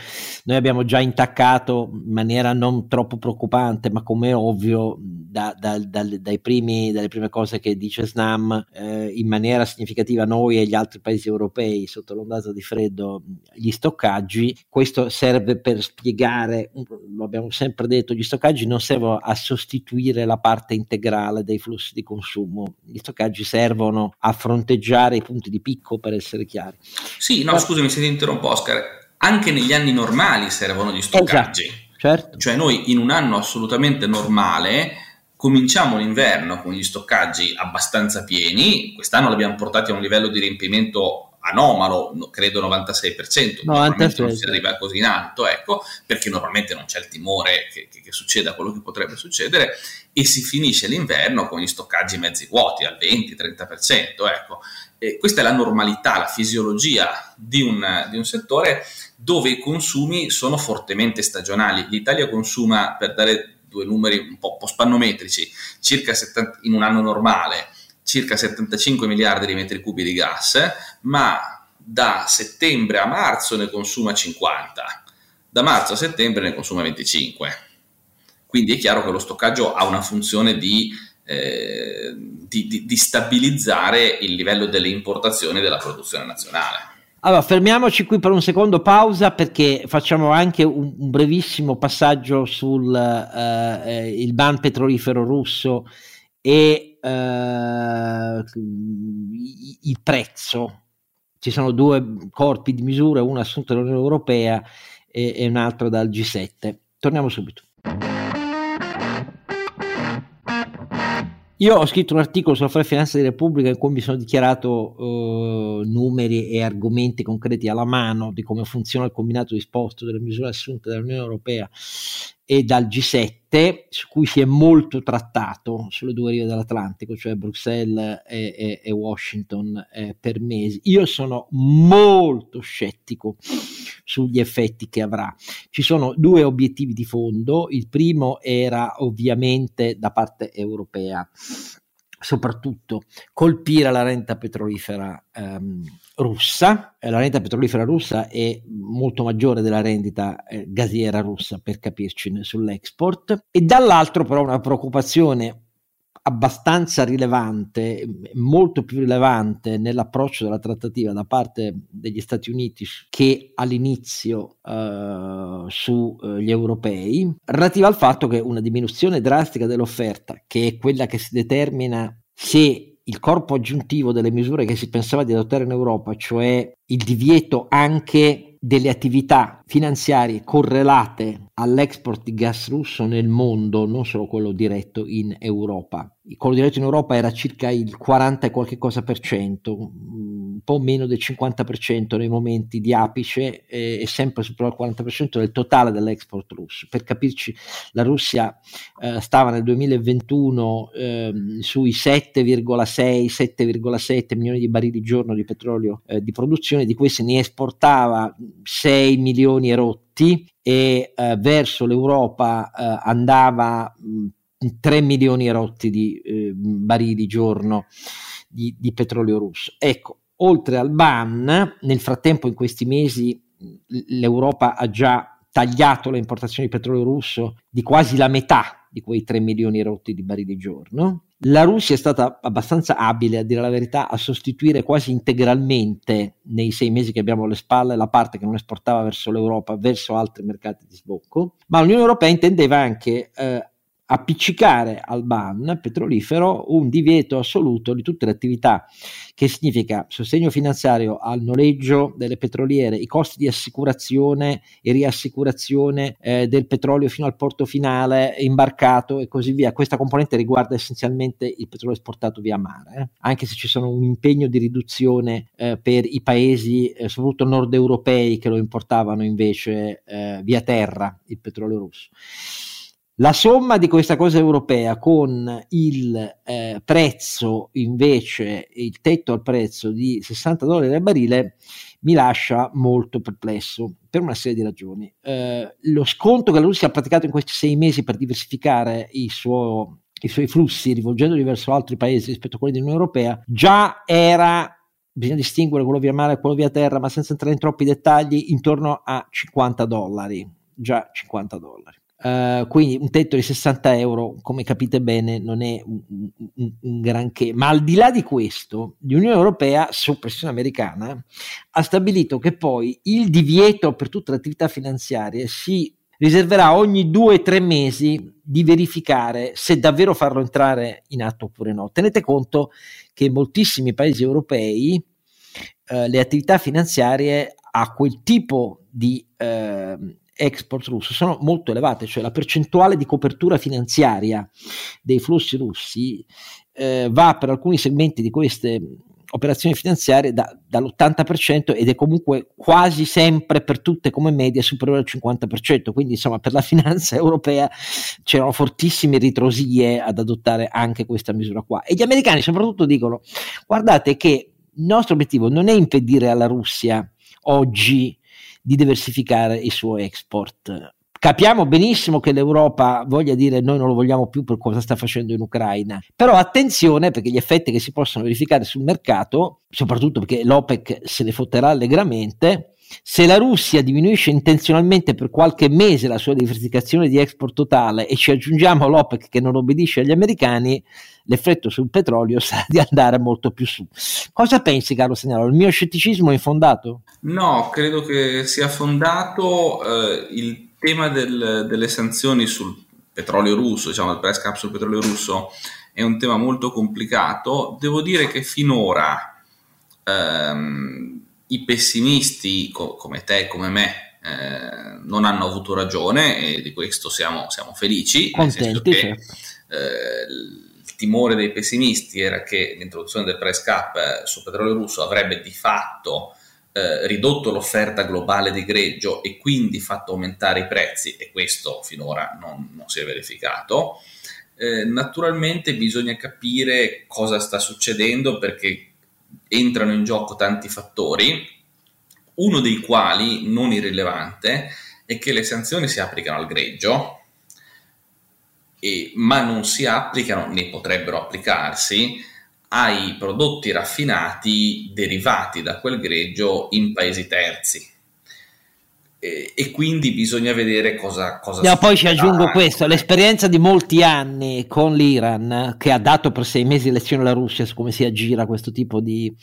Noi abbiamo già intaccato in maniera non troppo preoccupante, ma come ovvio, da, da, da, primi, dalle prime cose che dice SNAM, eh, in maniera significativa noi e gli altri paesi europei sotto l'ondata di freddo, gli stoccaggi. Questo serve per spiegare, lo abbiamo sempre detto, gli stoccaggi non servono a sostituire la parte integrale dei flussi di consumo. Gli stoccaggi servono servono a fronteggiare i punti di picco, per essere chiari. Sì, no, Ma... scusami se ti interrompo, Oscar. Anche negli anni normali servono gli stoccaggi. Esatto, certo. Cioè noi in un anno assolutamente normale Cominciamo l'inverno con gli stoccaggi abbastanza pieni, quest'anno li abbiamo portati a un livello di riempimento anomalo, credo 96%, 96. non si arriva così in alto, ecco, perché normalmente non c'è il timore che, che, che, succeda quello che potrebbe succedere e si finisce l'inverno con gli stoccaggi mezzi vuoti al 20-30%, ecco. E questa è la normalità, la fisiologia di un, di un settore dove i consumi sono fortemente stagionali. L'Italia consuma, per dare due numeri un po', un po spannometrici, circa 70, in un anno normale circa 75 miliardi di metri cubi di gas, ma da settembre a marzo ne consuma 50, da marzo a settembre ne consuma 25. Quindi è chiaro che lo stoccaggio ha una funzione di, eh, di, di, di stabilizzare il livello delle importazioni della produzione nazionale. Allora, fermiamoci qui per un secondo pausa perché facciamo anche un, un brevissimo passaggio sul eh, il ban petrolifero russo e eh, il prezzo. Ci sono due corpi di misura, uno assunto dall'Unione Europea e, e un altro dal G7. Torniamo subito. Io ho scritto un articolo sulla Fare Finanza di Repubblica in cui mi sono dichiarato uh, numeri e argomenti concreti alla mano di come funziona il combinato disposto delle misure assunte dall'Unione Europea e dal G7, su cui si è molto trattato sulle due rive dell'Atlantico, cioè Bruxelles e, e, e Washington eh, per mesi. Io sono molto scettico sugli effetti che avrà. Ci sono due obiettivi di fondo, il primo era ovviamente da parte europea soprattutto colpire la renta petrolifera ehm, russa. Eh, la renta petrolifera russa è molto maggiore della rendita eh, gasiera russa, per capirci, sull'export. E dall'altro però una preoccupazione abbastanza rilevante, molto più rilevante nell'approccio della trattativa da parte degli Stati Uniti che all'inizio uh, sugli uh, europei, relativa al fatto che una diminuzione drastica dell'offerta, che è quella che si determina se il corpo aggiuntivo delle misure che si pensava di adottare in Europa, cioè il divieto anche delle attività finanziarie correlate all'export di gas russo nel mondo, non solo quello diretto in Europa. Quello diretto in Europa era circa il 40 e qualche cosa per cento, un po' meno del 50 per cento nei momenti di apice eh, e sempre sopra il 40 per cento del totale dell'export russo. Per capirci, la Russia eh, stava nel 2021 eh, sui 7,6-7,7 milioni di barili al giorno di petrolio eh, di produzione, di questi ne esportava 6 milioni e rotti e eh, verso l'Europa eh, andava mh, 3 milioni rotti di eh, barili giorno di, di petrolio russo. Ecco, oltre al ban, nel frattempo in questi mesi l'Europa ha già tagliato le importazioni di petrolio russo di quasi la metà di quei 3 milioni rotti di barili giorno. La Russia è stata abbastanza abile, a dire la verità, a sostituire quasi integralmente nei sei mesi che abbiamo alle spalle la parte che non esportava verso l'Europa, verso altri mercati di sbocco, ma l'Unione Europea intendeva anche eh, appiccicare al ban petrolifero un divieto assoluto di tutte le attività che significa sostegno finanziario al noleggio delle petroliere, i costi di assicurazione e riassicurazione eh, del petrolio fino al porto finale, imbarcato e così via. Questa componente riguarda essenzialmente il petrolio esportato via mare, eh? anche se ci sono un impegno di riduzione eh, per i paesi, eh, soprattutto nord europei, che lo importavano invece eh, via terra, il petrolio russo. La somma di questa cosa europea con il eh, prezzo invece, il tetto al prezzo di 60 dollari al barile mi lascia molto perplesso per una serie di ragioni. Eh, lo sconto che la Russia ha praticato in questi sei mesi per diversificare i, suo, i suoi flussi rivolgendoli verso altri paesi rispetto a quelli dell'Unione Europea già era bisogna distinguere quello via mare e quello via terra, ma senza entrare in troppi dettagli, intorno a 50 dollari, già 50 dollari. Uh, quindi un tetto di 60 euro, come capite bene, non è un, un, un, granché. Ma al di là di questo, l'Unione Europea, su pressione americana, ha stabilito che poi il divieto per tutte le attività finanziarie si riserverà ogni due o tre mesi di verificare se davvero farlo entrare in atto oppure no. Tenete conto che in moltissimi paesi europei uh, le attività finanziarie a quel tipo di uh, export russo sono molto elevate, cioè la percentuale di copertura finanziaria dei flussi russi eh, va per alcuni segmenti di queste operazioni finanziarie da, dall'80% ed è comunque quasi sempre per tutte come media superiore al 50%, quindi insomma per la finanza europea c'erano fortissime ritrosie ad adottare anche questa misura qua. E gli americani soprattutto dicono guardate che il nostro obiettivo non è impedire alla Russia oggi di diversificare il suo export. Capiamo benissimo che l'Europa voglia dire noi non lo vogliamo più per cosa sta facendo in Ucraina, però attenzione perché gli effetti che si possono verificare sul mercato, soprattutto perché l'OPEC se ne fotterà allegramente, se la Russia diminuisce intenzionalmente per qualche mese la sua diversificazione di export totale e ci aggiungiamo l'OPEC che non obbedisce agli americani, l'effetto sul petrolio [LAUGHS] sarà di andare molto più su. Cosa pensi, Carlo Segnalo? Il mio scetticismo è infondato? No, credo che sia fondato. Eh, il tema del, delle sanzioni sul petrolio russo, diciamo il price cap sul petrolio russo, è un tema molto complicato. Devo dire che finora ehm, i pessimisti co- come te e come me eh, non hanno avuto ragione e di questo siamo, siamo felici. Contenti, che, eh, il timore dei pessimisti era che l'introduzione del price cap eh, sul petrolio russo avrebbe di fatto eh, ridotto l'offerta globale di greggio e quindi fatto aumentare i prezzi e questo finora non, non si è verificato. Eh, naturalmente bisogna capire cosa sta succedendo perché entrano in gioco tanti fattori, uno dei quali, non irrilevante, è che le sanzioni si applicano al greggio, e, ma non si applicano, né potrebbero applicarsi, ai prodotti raffinati derivati da quel greggio in paesi terzi. E, quindi bisogna vedere cosa, cosa no, Poi ci aggiungo questo: l'esperienza di molti anni con l'Iran, che ha dato per sei mesi lezione alla Russia su come si aggira questo tipo di,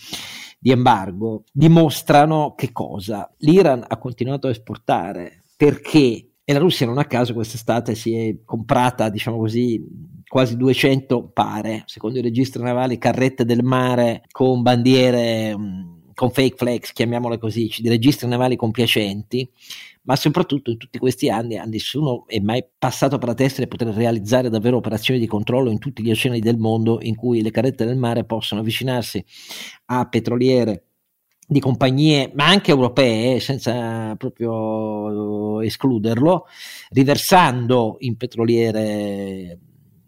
di embargo, dimostrano che cosa? L'Iran ha continuato a esportare perché e la Russia non a caso quest'estate si è comprata, diciamo così, quasi 200 pare, secondo i registri navali, carrette del mare con bandiere, mm, con fake flags, chiamiamole così, di registri navali compiacenti, ma soprattutto in tutti questi anni a nessuno è mai passato per la testa di poter realizzare davvero operazioni di controllo in tutti gli oceani del mondo in cui le carrette del mare possono avvicinarsi a petroliere di compagnie, ma anche europee, senza proprio escluderlo, riversando in petroliere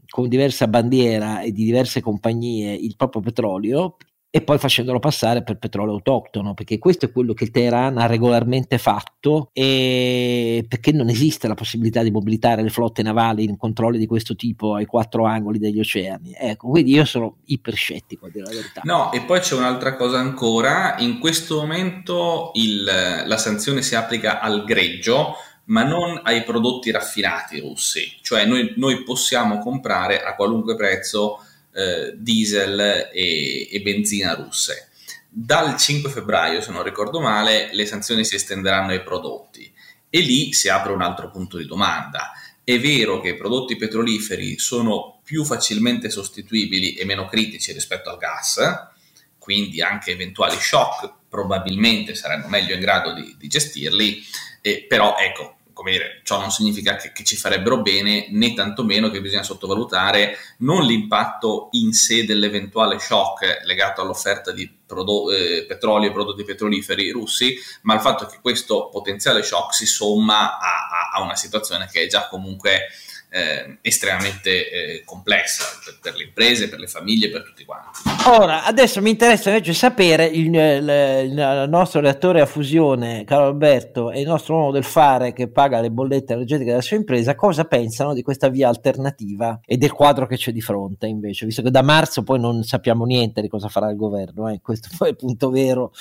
con diversa bandiera e di diverse compagnie il proprio petrolio e poi facendolo passare per petrolio autoctono, perché questo è quello che il Teheran ha regolarmente fatto e perché non esiste la possibilità di mobilitare le flotte navali in controlli di questo tipo ai quattro angoli degli oceani. Ecco, quindi io sono iperscettico a dire la verità. No, e poi c'è un'altra cosa ancora, in questo momento il, la sanzione si applica al greggio, ma non ai prodotti raffinati russi, cioè noi, noi possiamo comprare a qualunque prezzo eh, diesel e, e benzina russe. Dal 5 febbraio, se non ricordo male, le sanzioni si estenderanno ai prodotti e lì si apre un altro punto di domanda. È vero che i prodotti petroliferi sono più facilmente sostituibili e meno critici rispetto al gas, quindi anche eventuali shock probabilmente saranno meglio in grado di, di gestirli, eh, però ecco, come dire, ciò non significa che, che, ci farebbero bene, né tantomeno che bisogna sottovalutare non l'impatto in sé dell'eventuale shock legato all'offerta di prodo- eh, petrolio e prodotti petroliferi russi, ma il fatto che questo potenziale shock si somma a, a, a una situazione che è già comunque eh, estremamente eh, complessa per, per, le imprese, per le famiglie, per tutti quanti. Ora, adesso mi interessa invece sapere il, il, il, nostro reattore a fusione, Carlo Alberto, e il nostro uomo del fare che paga le bollette energetiche della sua impresa, cosa pensano di questa via alternativa e del quadro che c'è di fronte invece, visto che da marzo poi non sappiamo niente di cosa farà il governo, eh? questo poi [LAUGHS] è il punto vero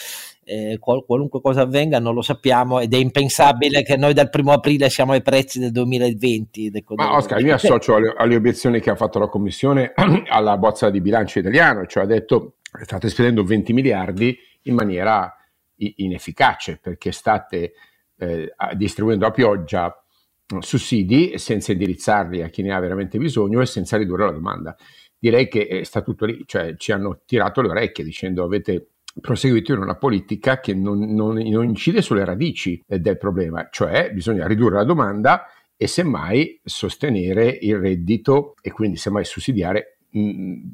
eh, qual- qualunque cosa avvenga non lo sappiamo ed è impensabile che noi dal primo aprile siamo ai prezzi del 2020. Ma Oscar, io mi associo alle, alle, obiezioni che ha fatto la Commissione [CLEARS THROAT] alla bozza di bilancio italiano, cioè ha detto state spendendo 20 miliardi in maniera inefficace perché state eh, distribuendo a pioggia sussidi senza indirizzarli a chi ne ha veramente bisogno e senza ridurre la domanda. Direi che sta tutto lì, cioè ci hanno tirato le orecchie dicendo avete proseguito in una politica che non, non, non incide sulle radici del problema, cioè bisogna ridurre la domanda e semmai sostenere il reddito e quindi semmai sussidiare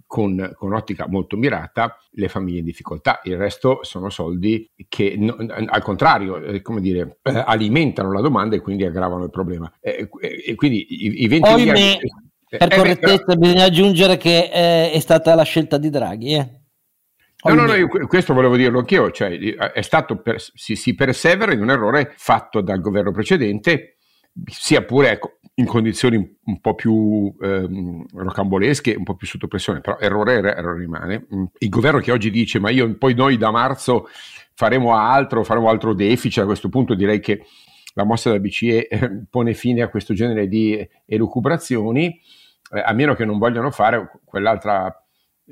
con, con, ottica molto mirata le famiglie in difficoltà. Il resto sono soldi che no, al contrario, eh, come dire, eh, alimentano la domanda e quindi aggravano il problema. Eh, e quindi i, i 20 miliardi... Per eh, correttezza però... bisogna aggiungere che eh, è stata la scelta di Draghi. Eh. No, no, no, questo volevo dirlo anch'io, cioè è stato per, si, si persevera in un errore fatto dal governo precedente, sia pure ecco, in condizioni un po' più ehm, rocambolesche, un po' più sotto pressione, però errore, errore rimane. Mm, il governo che oggi dice ma io, poi noi da marzo faremo altro, faremo altro deficit, a questo punto direi che la mossa della BCE eh, pone fine a questo genere di elucubrazioni, eh, a meno che non vogliano fare quell'altra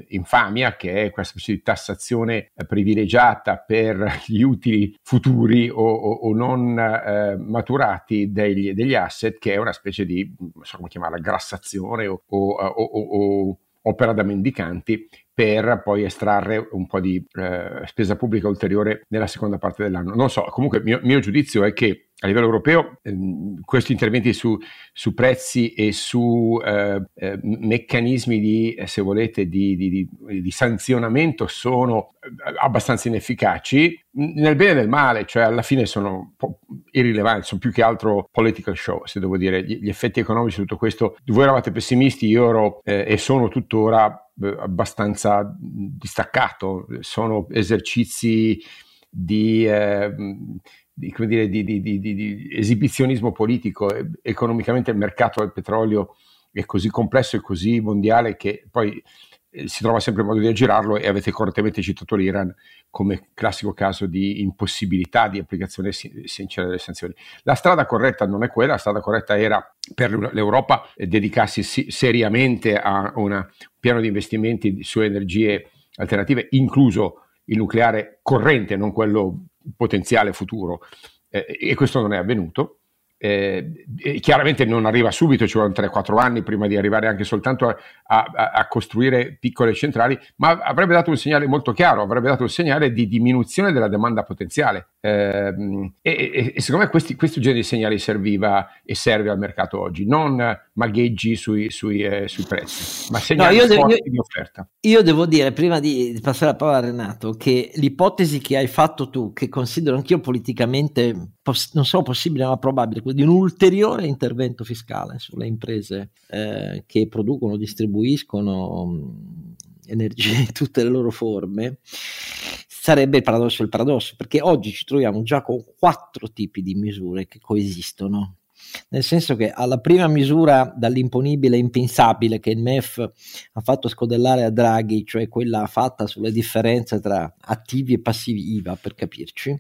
infamia che è questa specie di tassazione eh, privilegiata per gli utili futuri o, o, o non eh, maturati degli, degli, asset che è una specie di, non so come chiamarla, grassazione o, o opera da mendicanti per poi estrarre un po' di eh, spesa pubblica ulteriore nella seconda parte dell'anno. Non so, comunque il mio, mio giudizio è che a livello europeo ehm, questi interventi su, su, prezzi e su eh, eh, meccanismi di, eh, se volete, di, di, di, sanzionamento sono eh, abbastanza inefficaci nel bene e nel male, cioè alla fine sono irrilevanti, sono più che altro political show, se devo dire, gli, gli effetti economici di tutto questo. Voi eravate pessimisti, io ero eh, e sono tuttora abbastanza distaccato, sono esercizi di... Eh, di, dire, di, di, di, esibizionismo politico. Economicamente il mercato del petrolio è così complesso e così mondiale che poi eh, si trova sempre modo di aggirarlo e avete correttamente citato l'Iran come classico caso di impossibilità di applicazione sincera delle sanzioni. La strada corretta non è quella, la strada corretta era per l'Europa dedicarsi seriamente a un piano di investimenti su energie alternative, incluso il nucleare corrente, non quello potenziale futuro eh, e questo non è avvenuto. Eh, chiaramente non arriva subito, ci vogliono 3-4 anni prima di arrivare anche soltanto a, a, a, costruire piccole centrali, ma avrebbe dato un segnale molto chiaro, avrebbe dato un segnale di diminuzione della domanda potenziale. Eh, e, e, secondo me questi, questo genere di segnali serviva e serve al mercato oggi, non magheggi sui, sui, eh, sui prezzi, ma segnali no, devo, io, di offerta. Io devo dire, prima di, di passare la parola a Renato, che l'ipotesi che hai fatto tu, che considero anch'io politicamente poss- non solo possibile ma probabile, di un ulteriore intervento fiscale sulle imprese eh, che producono, distribuiscono mh, energie in tutte le loro forme, sarebbe il paradosso del paradosso, perché oggi ci troviamo già con quattro tipi di misure che coesistono. Nel senso che alla prima misura dall'imponibile impensabile che il MEF ha fatto scodellare a Draghi, cioè quella fatta sulle differenze tra attivi e passivi IVA, per capirci,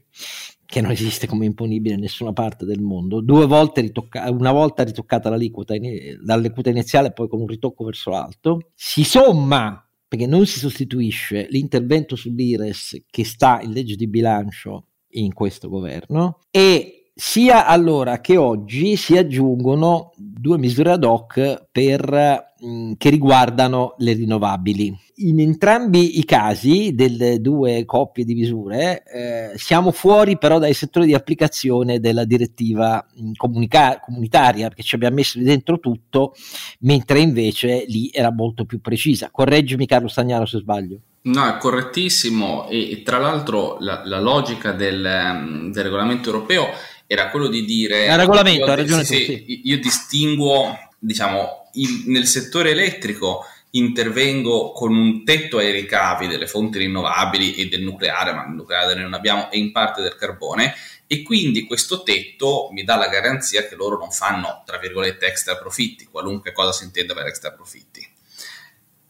che non esiste come imponibile in nessuna parte del mondo, due volte ritocca- una volta ritoccata l'aliquota in- dall'aliquota iniziale poi con un ritocco verso l'alto, si somma perché non si sostituisce l'intervento sull'IRES che sta in legge di bilancio in questo governo e sia allora che oggi si aggiungono due misure ad hoc per, mh, mm, che riguardano le rinnovabili. In entrambi i casi delle due coppie di misure eh, siamo fuori però dai settori di applicazione della direttiva mh, mm, comunica- comunitaria perché ci abbiamo messo dentro tutto mentre invece lì era molto più precisa. Correggimi Carlo Stagnaro se sbaglio. No, è correttissimo e, tra l'altro la, la logica del, mm, del regolamento europeo era quello di dire... Il regolamento, ha ragione sì, tu, sì. Io distinguo, diciamo, il, nel settore elettrico intervengo con un tetto ai ricavi delle fonti rinnovabili e del nucleare, ma il nucleare non abbiamo, e in parte del carbone, e quindi questo tetto mi dà la garanzia che loro non fanno, tra virgolette, extra profitti, qualunque cosa si intenda per extra profitti.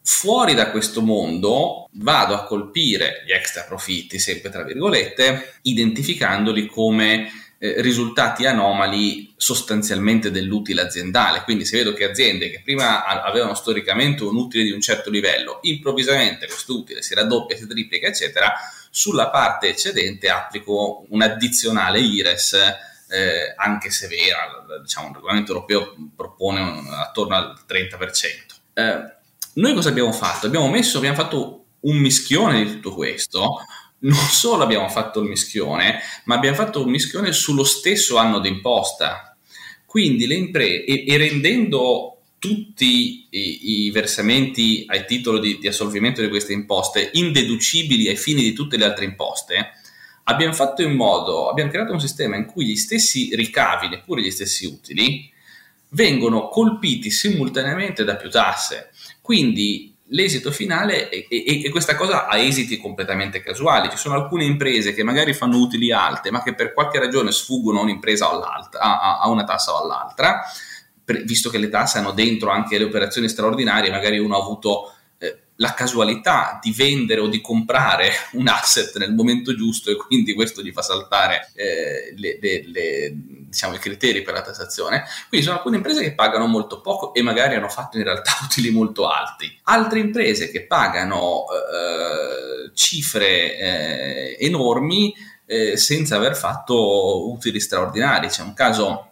Fuori da questo mondo vado a colpire gli extra profitti, sempre tra virgolette, identificandoli come eh, risultati anomali sostanzialmente dell'utile aziendale. Quindi se vedo che aziende che prima avevano storicamente un utile di un certo livello, improvvisamente questo utile si raddoppia, si triplica, eccetera, sulla parte eccedente applico un addizionale IRES eh, anche se vera, diciamo, il regolamento europeo propone un, attorno al 30%. Eh, noi cosa abbiamo fatto? Abbiamo messo, abbiamo fatto un mischione di tutto questo non solo abbiamo fatto il mischione, ma abbiamo fatto un mischione sullo stesso anno d'imposta. Quindi le imprese, e, e rendendo tutti i, i, versamenti ai titolo di, di assolvimento di queste imposte indeducibili ai fini di tutte le altre imposte, abbiamo fatto in modo, abbiamo creato un sistema in cui gli stessi ricavi, neppure gli stessi utili, vengono colpiti simultaneamente da più tasse. Quindi l'esito finale è, è, è, questa cosa ha esiti completamente casuali. Ci sono alcune imprese che magari fanno utili alte, ma che per qualche ragione sfuggono a un'impresa o all'altra, a, a una tassa o all'altra, per, visto che le tasse hanno dentro anche le operazioni straordinarie, magari uno ha avuto la casualità di vendere o di comprare [LAUGHS] un asset nel momento giusto e quindi questo gli fa saltare eh, le, le, le, diciamo, i criteri per la tassazione. Quindi sono alcune imprese che pagano molto poco e magari hanno fatto in realtà [LAUGHS] utili molto alti. Altre imprese che pagano eh, cifre eh, enormi eh, senza aver fatto utili straordinari. C'è un caso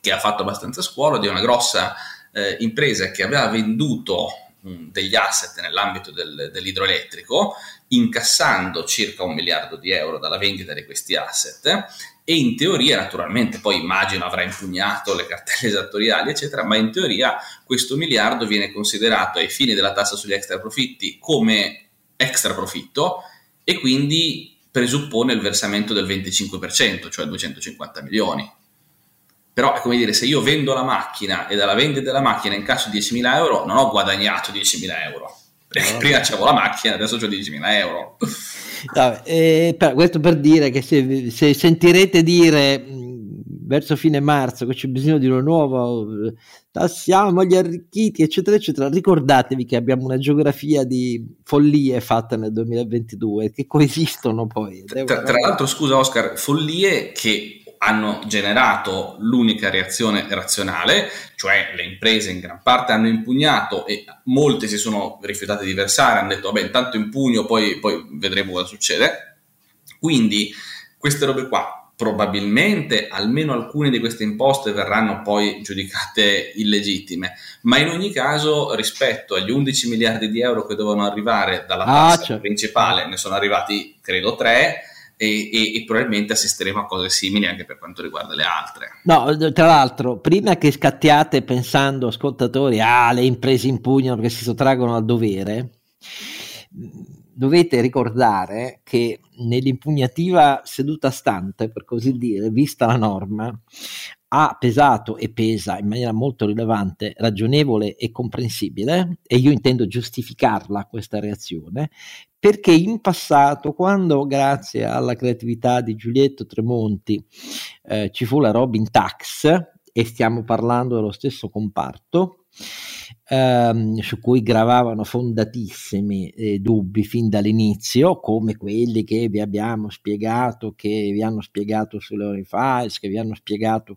che ha fatto abbastanza scuola di una grossa eh, impresa che aveva venduto degli asset nell'ambito del, dell'idroelettrico, incassando circa un miliardo di euro dalla vendita di questi asset e in teoria, naturalmente, poi immagino avrà impugnato le cartelle esattoriali, eccetera, ma in teoria questo miliardo viene considerato ai fini della tassa sugli extra profitti come extra profitto e quindi presuppone il versamento del 25%, cioè 250 milioni. Però è come dire, se io vendo la macchina e dalla vendita della macchina incasso 10.000 euro, non ho guadagnato 10.000 euro. Perché prima c'avevo la macchina, adesso ho 10.000 euro. No, eh, per, questo per dire che se, se sentirete dire mh, verso fine marzo che c'è bisogno di una nuova tassiamo gli arricchiti eccetera eccetera ricordatevi che abbiamo una geografia di follie fatta nel 2022 che coesistono poi tra, tra l'altro scusa Oscar follie che hanno generato l'unica reazione razionale, cioè le imprese in gran parte hanno impugnato e molte si sono rifiutate di versare, hanno detto vabbè intanto impugno, poi, poi vedremo cosa succede. Quindi queste robe qua probabilmente almeno alcune di queste imposte verranno poi giudicate illegittime, ma in ogni caso rispetto agli 11 miliardi di euro che dovevano arrivare dalla ah, tassa certo. principale ne sono arrivati credo 3 e, e, e, probabilmente assisteremo a cose simili anche per quanto riguarda le altre. No, tra l'altro, prima che scattiate pensando, ascoltatori, ah, le imprese impugnano perché si sottraggono al dovere, dovete ricordare che nell'impugnativa seduta stante, per così dire, vista la norma, ha pesato e pesa in maniera molto rilevante, ragionevole e comprensibile, e io intendo giustificarla questa reazione, perché in passato, quando grazie alla creatività di Giulietto Tremonti eh, ci fu la Robin Tax, e stiamo parlando dello stesso comparto, ehm, su cui gravavano fondatissimi eh, dubbi fin dall'inizio, come quelli che vi abbiamo spiegato, che vi hanno spiegato sulle Ori Files, che vi hanno spiegato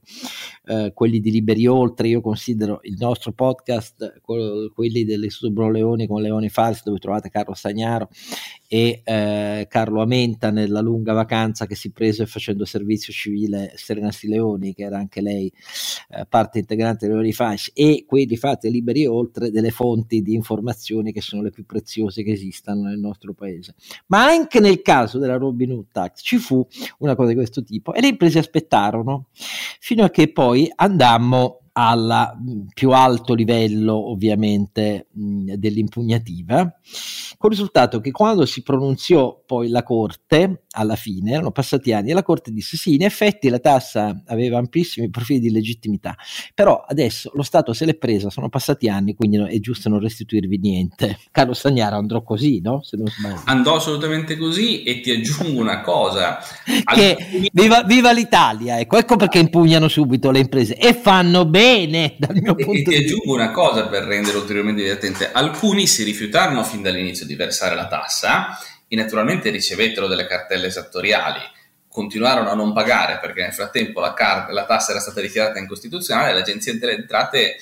eh, quelli di Liberi Oltre. Io considero il nostro podcast, quello, quelli dell'Istituto Leoni con Leoni Files, dove trovate Carlo Stagnaro e eh, Carlo Amenta nella lunga vacanza che si prese facendo servizio civile Serena Sileoni, che era anche lei eh, parte integrante delle Files, e quelli fatti Liberi oltre delle fonti di informazioni che sono le più preziose che esistano nel nostro paese. Ma anche nel caso della Robin Hood Tax ci fu una cosa di questo tipo e le imprese aspettarono fino a che poi andammo al più alto livello ovviamente mh, dell'impugnativa, con il risultato che quando si pronunziò poi la Corte, alla fine, erano passati anni, e la Corte disse sì, in effetti la tassa aveva amplissimi profili di legittimità, però adesso lo Stato se l'è presa, sono passati anni, quindi è giusto non restituirvi niente. Carlo Stagnaro andrò così, no? Se non sbaglio. Andò assolutamente così e ti aggiungo una cosa. che viva, viva l'Italia, ecco, ecco perché impugnano subito le imprese e fanno bene bene dal mio punto e, di vista. E ti aggiungo una cosa per rendere ulteriormente divertente. Alcuni si rifiutarono fin dall'inizio di versare la tassa e naturalmente ricevettero delle cartelle esattoriali. Continuarono a non pagare perché nel frattempo la, car- la tassa era stata dichiarata incostituzionale e l'Agenzia delle Entrate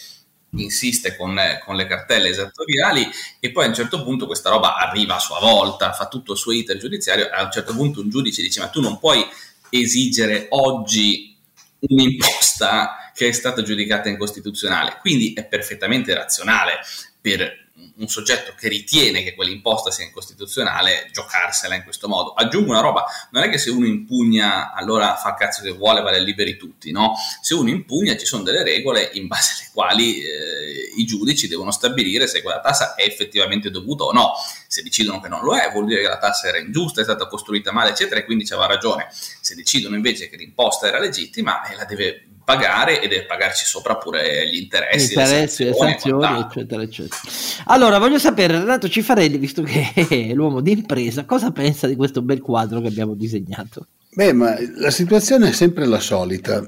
insiste con, con, le cartelle esattoriali e poi a un certo punto questa roba arriva a sua volta, fa tutto il suo iter giudiziario a un certo punto un giudice dice ma tu non puoi esigere oggi un'imposta che è stata giudicata incostituzionale. Quindi è perfettamente razionale per un soggetto che ritiene che quell'imposta sia incostituzionale giocarsela in questo modo. Aggiungo una roba, non è che se uno impugna allora fa cazzo che vuole, vale liberi tutti, no? Se uno impugna ci sono delle regole in base alle quali eh, i giudici devono stabilire se quella tassa è effettivamente dovuta o no. Se decidono che non lo è, vuol dire che la tassa era ingiusta, è stata costruita male, eccetera, e quindi c'aveva ragione. Se decidono invece che l'imposta era legittima, eh, la deve pagare e deve pagarci sopra pure gli interessi, interessi le sanzioni, sanzioni eccetera, eccetera. Allora, voglio sapere, Renato Cifarelli, visto che è [LAUGHS] l'uomo di impresa, cosa pensa di questo bel quadro che abbiamo disegnato? Beh, ma la situazione è sempre la solita,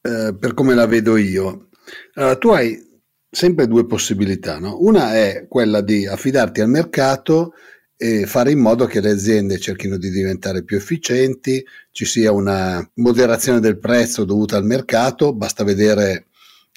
eh, per come la vedo io. Allora, tu hai sempre due possibilità, no? Una è quella di affidarti al mercato e fare in modo che le aziende cerchino di diventare più efficienti, ci sia una moderazione del prezzo dovuta al mercato, basta vedere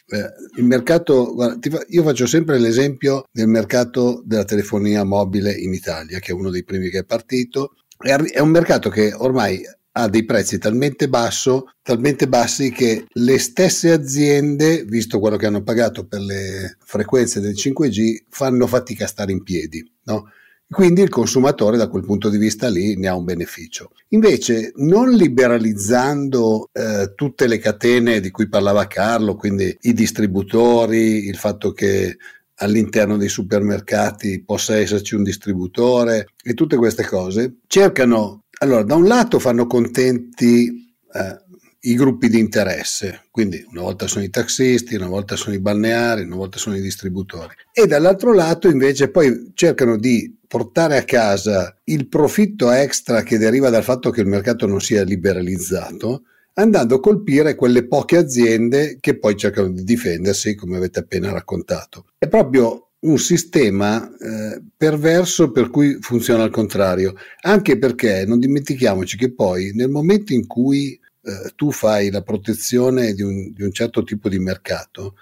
eh, il mercato, guarda, io faccio sempre l'esempio del mercato della telefonia mobile in Italia, che è uno dei primi che è partito, è un mercato che ormai ha dei prezzi talmente, basso, talmente bassi che le stesse aziende, visto quello che hanno pagato per le frequenze del 5G, fanno fatica a stare in piedi. No? Quindi il consumatore da quel punto di vista lì ne ha un beneficio. Invece, non liberalizzando eh, tutte le catene di cui parlava Carlo, quindi i distributori, il fatto che all'interno dei supermercati possa esserci un distributore e tutte queste cose, cercano, allora, da un lato fanno contenti eh, i gruppi di interesse, quindi una volta sono i taxisti, una volta sono i balneari, una volta sono i distributori, e dall'altro lato invece poi cercano di portare a casa il profitto extra che deriva dal fatto che il mercato non sia liberalizzato, andando a colpire quelle poche aziende che poi cercano di difendersi, come avete appena raccontato. È proprio un sistema eh, perverso per cui funziona al contrario, anche perché non dimentichiamoci che poi nel momento in cui eh, tu fai la protezione di un, di un, certo tipo di mercato,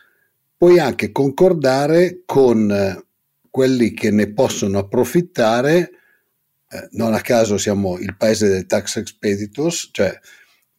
puoi anche concordare con eh, quelli che ne possono approfittare. Eh, non a caso siamo il paese dei tax expeditors, cioè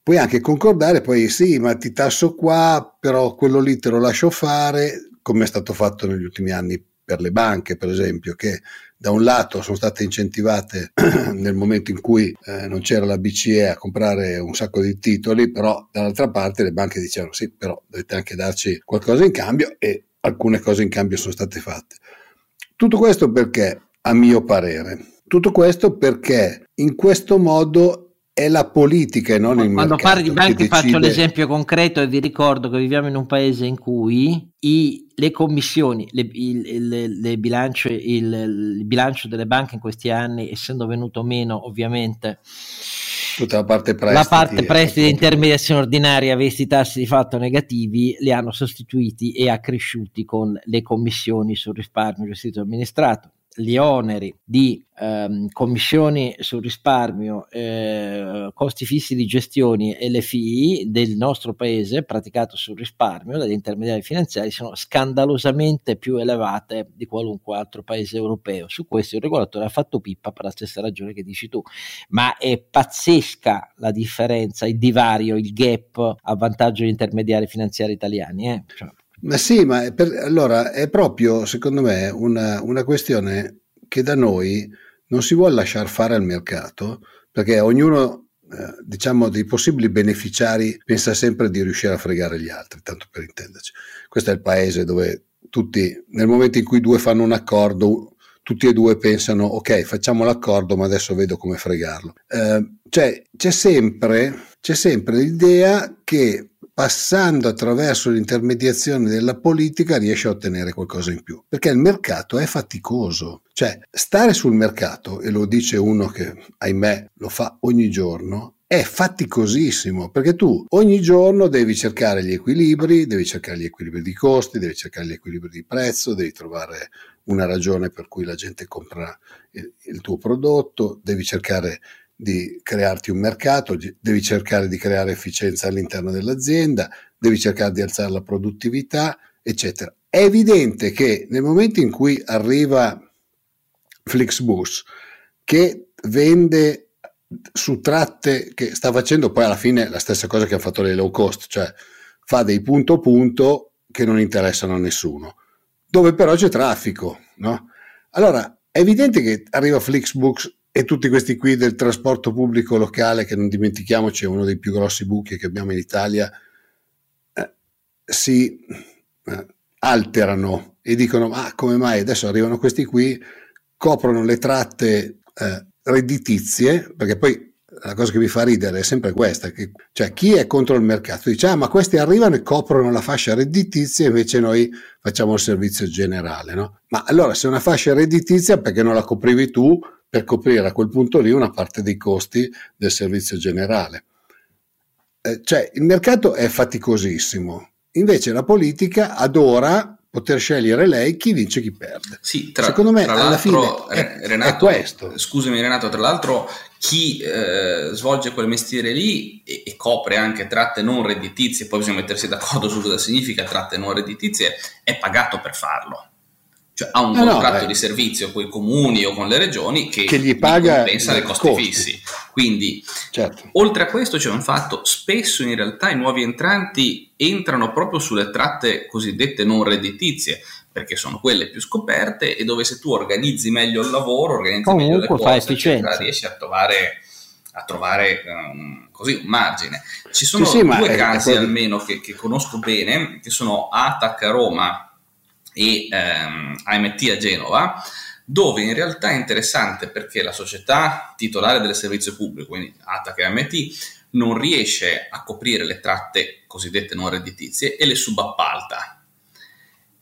puoi anche concordare, poi sì, ma ti tasso qua, però quello lì te lo lascio fare, come è stato fatto negli ultimi anni per le banche, per esempio, che da un lato sono state incentivate [CLEARS THROAT] nel momento in cui eh, non c'era la BCE a comprare un sacco di titoli, però dall'altra parte le banche dicevano sì, però dovete anche darci qualcosa in cambio e alcune cose in cambio sono state fatte. Tutto questo perché, a mio parere, tutto questo perché in questo modo è la politica e non il Quando mercato. Quando parli di banche faccio l'esempio concreto e vi ricordo che viviamo in un paese in cui i, le commissioni, le, il, le, le bilancio, il, il, bilancio delle banche in questi anni, essendo venuto meno ovviamente tutta la parte prestiti, la parte prestiti e intermediazione ordinaria, visti tassi di fatto negativi, li hanno sostituiti e accresciuti con le commissioni sul risparmio gestito e amministrato gli oneri di ehm, commissioni sul risparmio, eh, costi fissi di gestione e le FII del nostro paese praticato sul risparmio dagli intermediari finanziari sono scandalosamente più elevate di qualunque altro paese europeo. Su questo il regolatore ha fatto pippa per la stessa ragione che dici tu, ma è pazzesca la differenza, il divario, il gap a vantaggio degli intermediari finanziari italiani. Eh? Cioè, ma sì, ma per, allora è proprio secondo me una, una questione che da noi non si vuole lasciare fare al mercato perché ognuno eh, diciamo dei possibili beneficiari pensa sempre di riuscire a fregare gli altri, tanto per intenderci. Questo è il paese dove tutti, nel momento in cui due fanno un accordo, tutti e due pensano ok facciamo l'accordo ma adesso vedo come fregarlo. Eh, cioè c'è sempre, c'è sempre l'idea che passando attraverso l'intermediazione della politica riesce a ottenere qualcosa in più, perché il mercato è faticoso, cioè stare sul mercato, e lo dice uno che ahimè lo fa ogni giorno, è faticosissimo perché tu ogni giorno devi cercare gli equilibri, devi cercare gli equilibri di costi, devi cercare gli equilibri di prezzo, devi trovare una ragione per cui la gente compra il, il tuo prodotto, devi cercare di crearti un mercato, devi cercare di creare efficienza all'interno dell'azienda, devi cercare di alzare la produttività, eccetera. È evidente che nel momento in cui arriva Flixbus che vende su tratte che sta facendo poi alla fine la stessa cosa che hanno fatto le low cost, cioè fa dei punto punto che non interessano a nessuno, dove però c'è traffico, no? Allora, è evidente che arriva Flixbooks e tutti questi qui del trasporto pubblico locale, che non dimentichiamoci è uno dei più grossi buchi che abbiamo in Italia, eh, si eh, alterano e dicono ma come mai adesso arrivano questi qui, coprono le tratte eh, redditizie, perché poi la cosa che mi fa ridere è sempre questa, che, cioè chi è contro il mercato dice ah ma questi arrivano e coprono la fascia redditizia invece noi facciamo il servizio generale, no? Ma allora se una fascia redditizia perché non la coprivi tu per coprire a quel punto lì una parte dei costi del servizio generale? Eh, cioè il mercato è faticosissimo, invece la politica adora poter scegliere lei chi vince e chi perde. Sì, tra, Secondo me alla fine è, Renato, è questo. Scusami Renato, tra l'altro chi eh, svolge quel mestiere lì e, e, copre anche tratte non redditizie, poi bisogna mettersi d'accordo su cosa significa tratte non redditizie, è pagato per farlo cioè ha un ah, contratto no, di servizio con i comuni o con le regioni che, che gli paga compensa le costi, costi fissi. Quindi, certo. oltre a questo c'è un fatto, spesso in realtà i nuovi entranti entrano proprio sulle tratte cosiddette non redditizie, perché sono quelle più scoperte e dove se tu organizzi meglio il lavoro, organizzi Comunque meglio le cose, eccetera, riesci a trovare, a trovare um, così un margine. Ci sono sì, sì, due casi è, almeno che, che conosco bene, che sono ATAC a Roma e ehm, AMT a Genova, dove in realtà è interessante perché la società titolare del servizio pubblico, quindi ATAC e AMT, non riesce a coprire le tratte cosiddette non redditizie e le subappalta.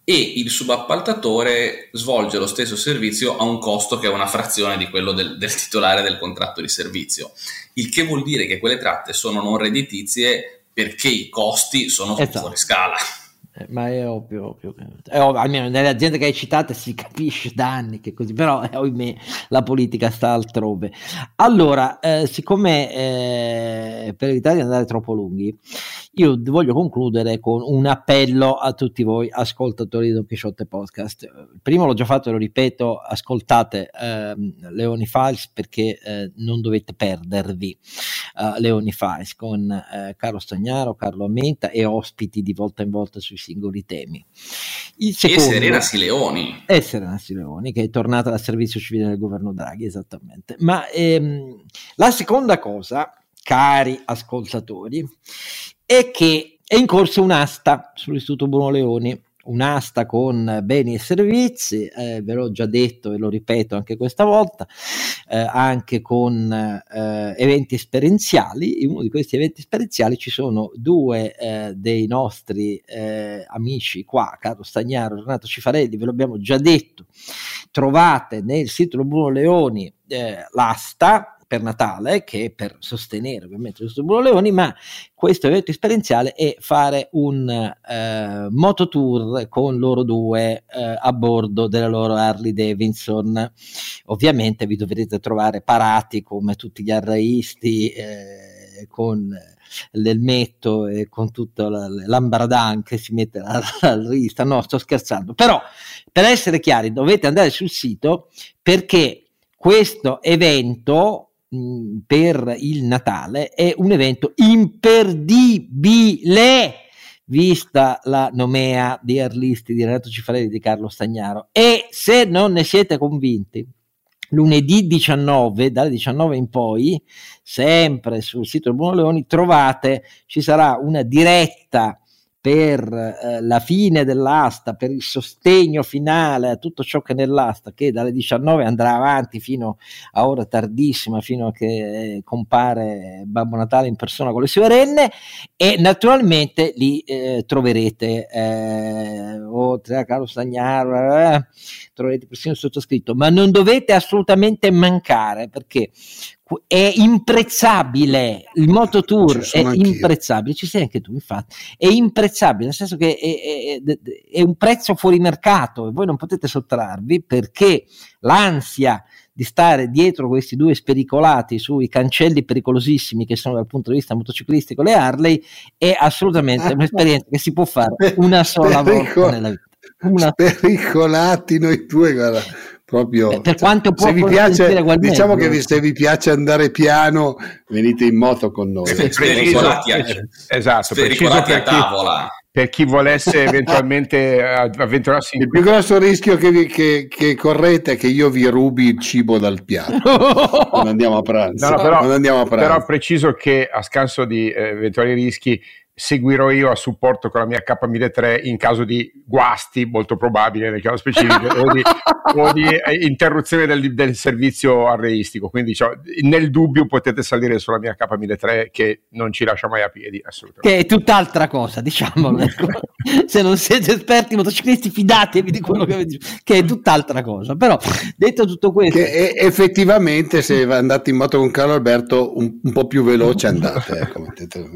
E il subappaltatore svolge lo stesso servizio a un costo che è una frazione di quello del, del titolare del contratto di servizio, il che vuol dire che quelle tratte sono non redditizie perché i costi sono esatto. fuori scala. Eh, ma è ovvio, ovvio, è ovvio, almeno nelle aziende che hai citate si capisce da anni che così, però eh, ahimè la politica sta altrove. Allora, eh, siccome eh, per evitare di andare troppo lunghi, io voglio concludere con un appello a tutti voi ascoltatori di Don Quixote Podcast. Prima l'ho già fatto e lo ripeto, ascoltate eh, Leoni Files perché eh, non dovete perdervi Leoni Files con Carlo Stagnaro, Carlo Amenta e ospiti di volta in volta sui singoli temi. Il secondo, e Serena Sileoni. E Serena Sileoni che è tornata dal servizio civile del governo Draghi, esattamente. Ma ehm, la seconda cosa cari ascoltatori, è che è in corso un'asta sull'Istituto Bruno Leoni, un'asta con beni e servizi, eh, ve l'ho già detto e lo ripeto anche questa volta, eh, anche con eh, eventi esperienziali. In uno di questi eventi esperienziali ci sono due eh, dei nostri eh, amici qua, Carlo Stagnaro e Renato Cifarelli, ve l'abbiamo già detto, trovate nel sito Bruno Leoni eh, l'asta per Natale, che per sostenere ovviamente questo Bruno Leoni, ma questo evento esperienziale è fare un eh, mototour con loro due eh, a bordo della loro Harley Davidson. Ovviamente vi dovrete trovare parati come tutti gli arraisti eh, con l'elmetto e con tutto l'ambradan che si mette alla rivista. No, sto scherzando. Però, per essere chiari, dovete andare sul sito perché questo evento per il Natale è un evento imperdibile. Vista la nomea di Arlisti di Renato Cifarelli di Carlo Stagnaro. E se non ne siete convinti lunedì 19 dalle 19 in poi sempre sul sito del Buono Leoni trovate ci sarà una diretta per eh, la fine dell'asta, per il sostegno finale a tutto ciò che nell'asta, che dalle 19 andrà avanti fino a ora tardissima, fino a che eh, compare Babbo Natale in persona con le sue renne, e naturalmente lì eh, troverete, eh, oltre a Carlo Stagnaro, eh, troverete persino sottoscritto, ma non dovete assolutamente mancare perché è imprezzabile. Il Moto Tour è anch'io. imprezzabile. Ci sei anche tu infatti. È imprezzabile nel senso che è, è, è, un prezzo fuori mercato e voi non potete sottrarvi perché l'ansia di stare dietro questi due spericolati sui cancelli pericolosissimi che sono dal punto di vista motociclistico le Harley è assolutamente [LAUGHS] un'esperienza che si può fare una sola volta nella vita una... spericolati noi due guarda proprio per, per quanto può se vi piace diciamo che vi, se vi piace andare piano venite in moto con noi. Spericolati, esatto, spericolati a tavola. per chi volesse eventualmente avventurarsi in il più grosso rischio che, che, che, correte è che io vi rubi il cibo dal piatto. [LAUGHS] Non andiamo a pranzo, no, no, però, andiamo a pranzo. però preciso che a scanso di eh, eventuali rischi seguirò io a supporto con la mia K1003 in caso di guasti, molto probabile nel caso specifico, o, di, o, di, eh, interruzione del, del servizio arreistico. Quindi cioè, nel dubbio potete salire sulla mia K1003 che non ci lascia mai a piedi, assolutamente. Che è tutt'altra cosa, diciamo. [LAUGHS] Ecco. Se non siete esperti motociclisti, fidatevi di quello che avete che è tutt'altra cosa. Però, detto tutto questo... Che effettivamente se andate in moto con Carlo Alberto un, un po' più veloce andate. Ecco,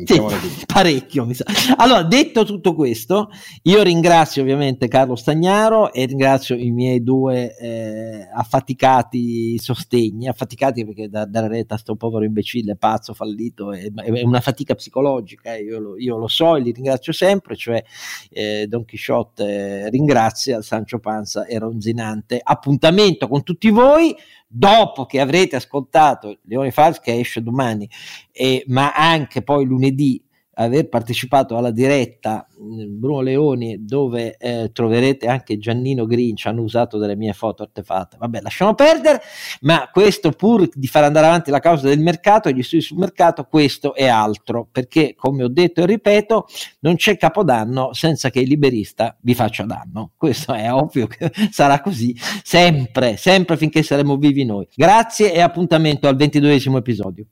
sì, parecchio parecchio. Mi sa. Allora, detto tutto questo, io ringrazio ovviamente Carlo Stagnaro e ringrazio i miei due eh, affaticati sostegni, affaticati perché da, dalla retta sto povero imbecille, pazzo, fallito, è, è una fatica psicologica, eh, io, lo, io, lo, so e li ringrazio sempre, cioè eh, Don Chisciotte ringrazia Sancio Panza e Ronzinante. Appuntamento con tutti voi dopo che avrete ascoltato Leone Fals che esce domani, eh, ma anche poi lunedì aver partecipato alla diretta Bruno Leoni dove eh, troverete anche Giannino Grinch hanno usato delle mie foto artefatte vabbè lasciamo perdere ma questo pur di far andare avanti la causa del mercato e gli studi sul mercato questo è altro. Perché come ho detto e ripeto non c'è capodanno senza che il liberista vi faccia danno. Questo è ovvio che [LAUGHS] sarà così sempre sempre finché saremo vivi noi. Grazie e appuntamento al ventiduesimo episodio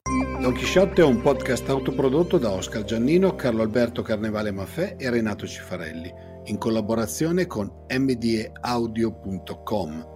Don Chisciotte è un podcast autoprodotto da Oscar Giannino, Carlo Alberto Carnevale Maffè e Renato Cifarelli, in collaborazione con mdeaudio.com.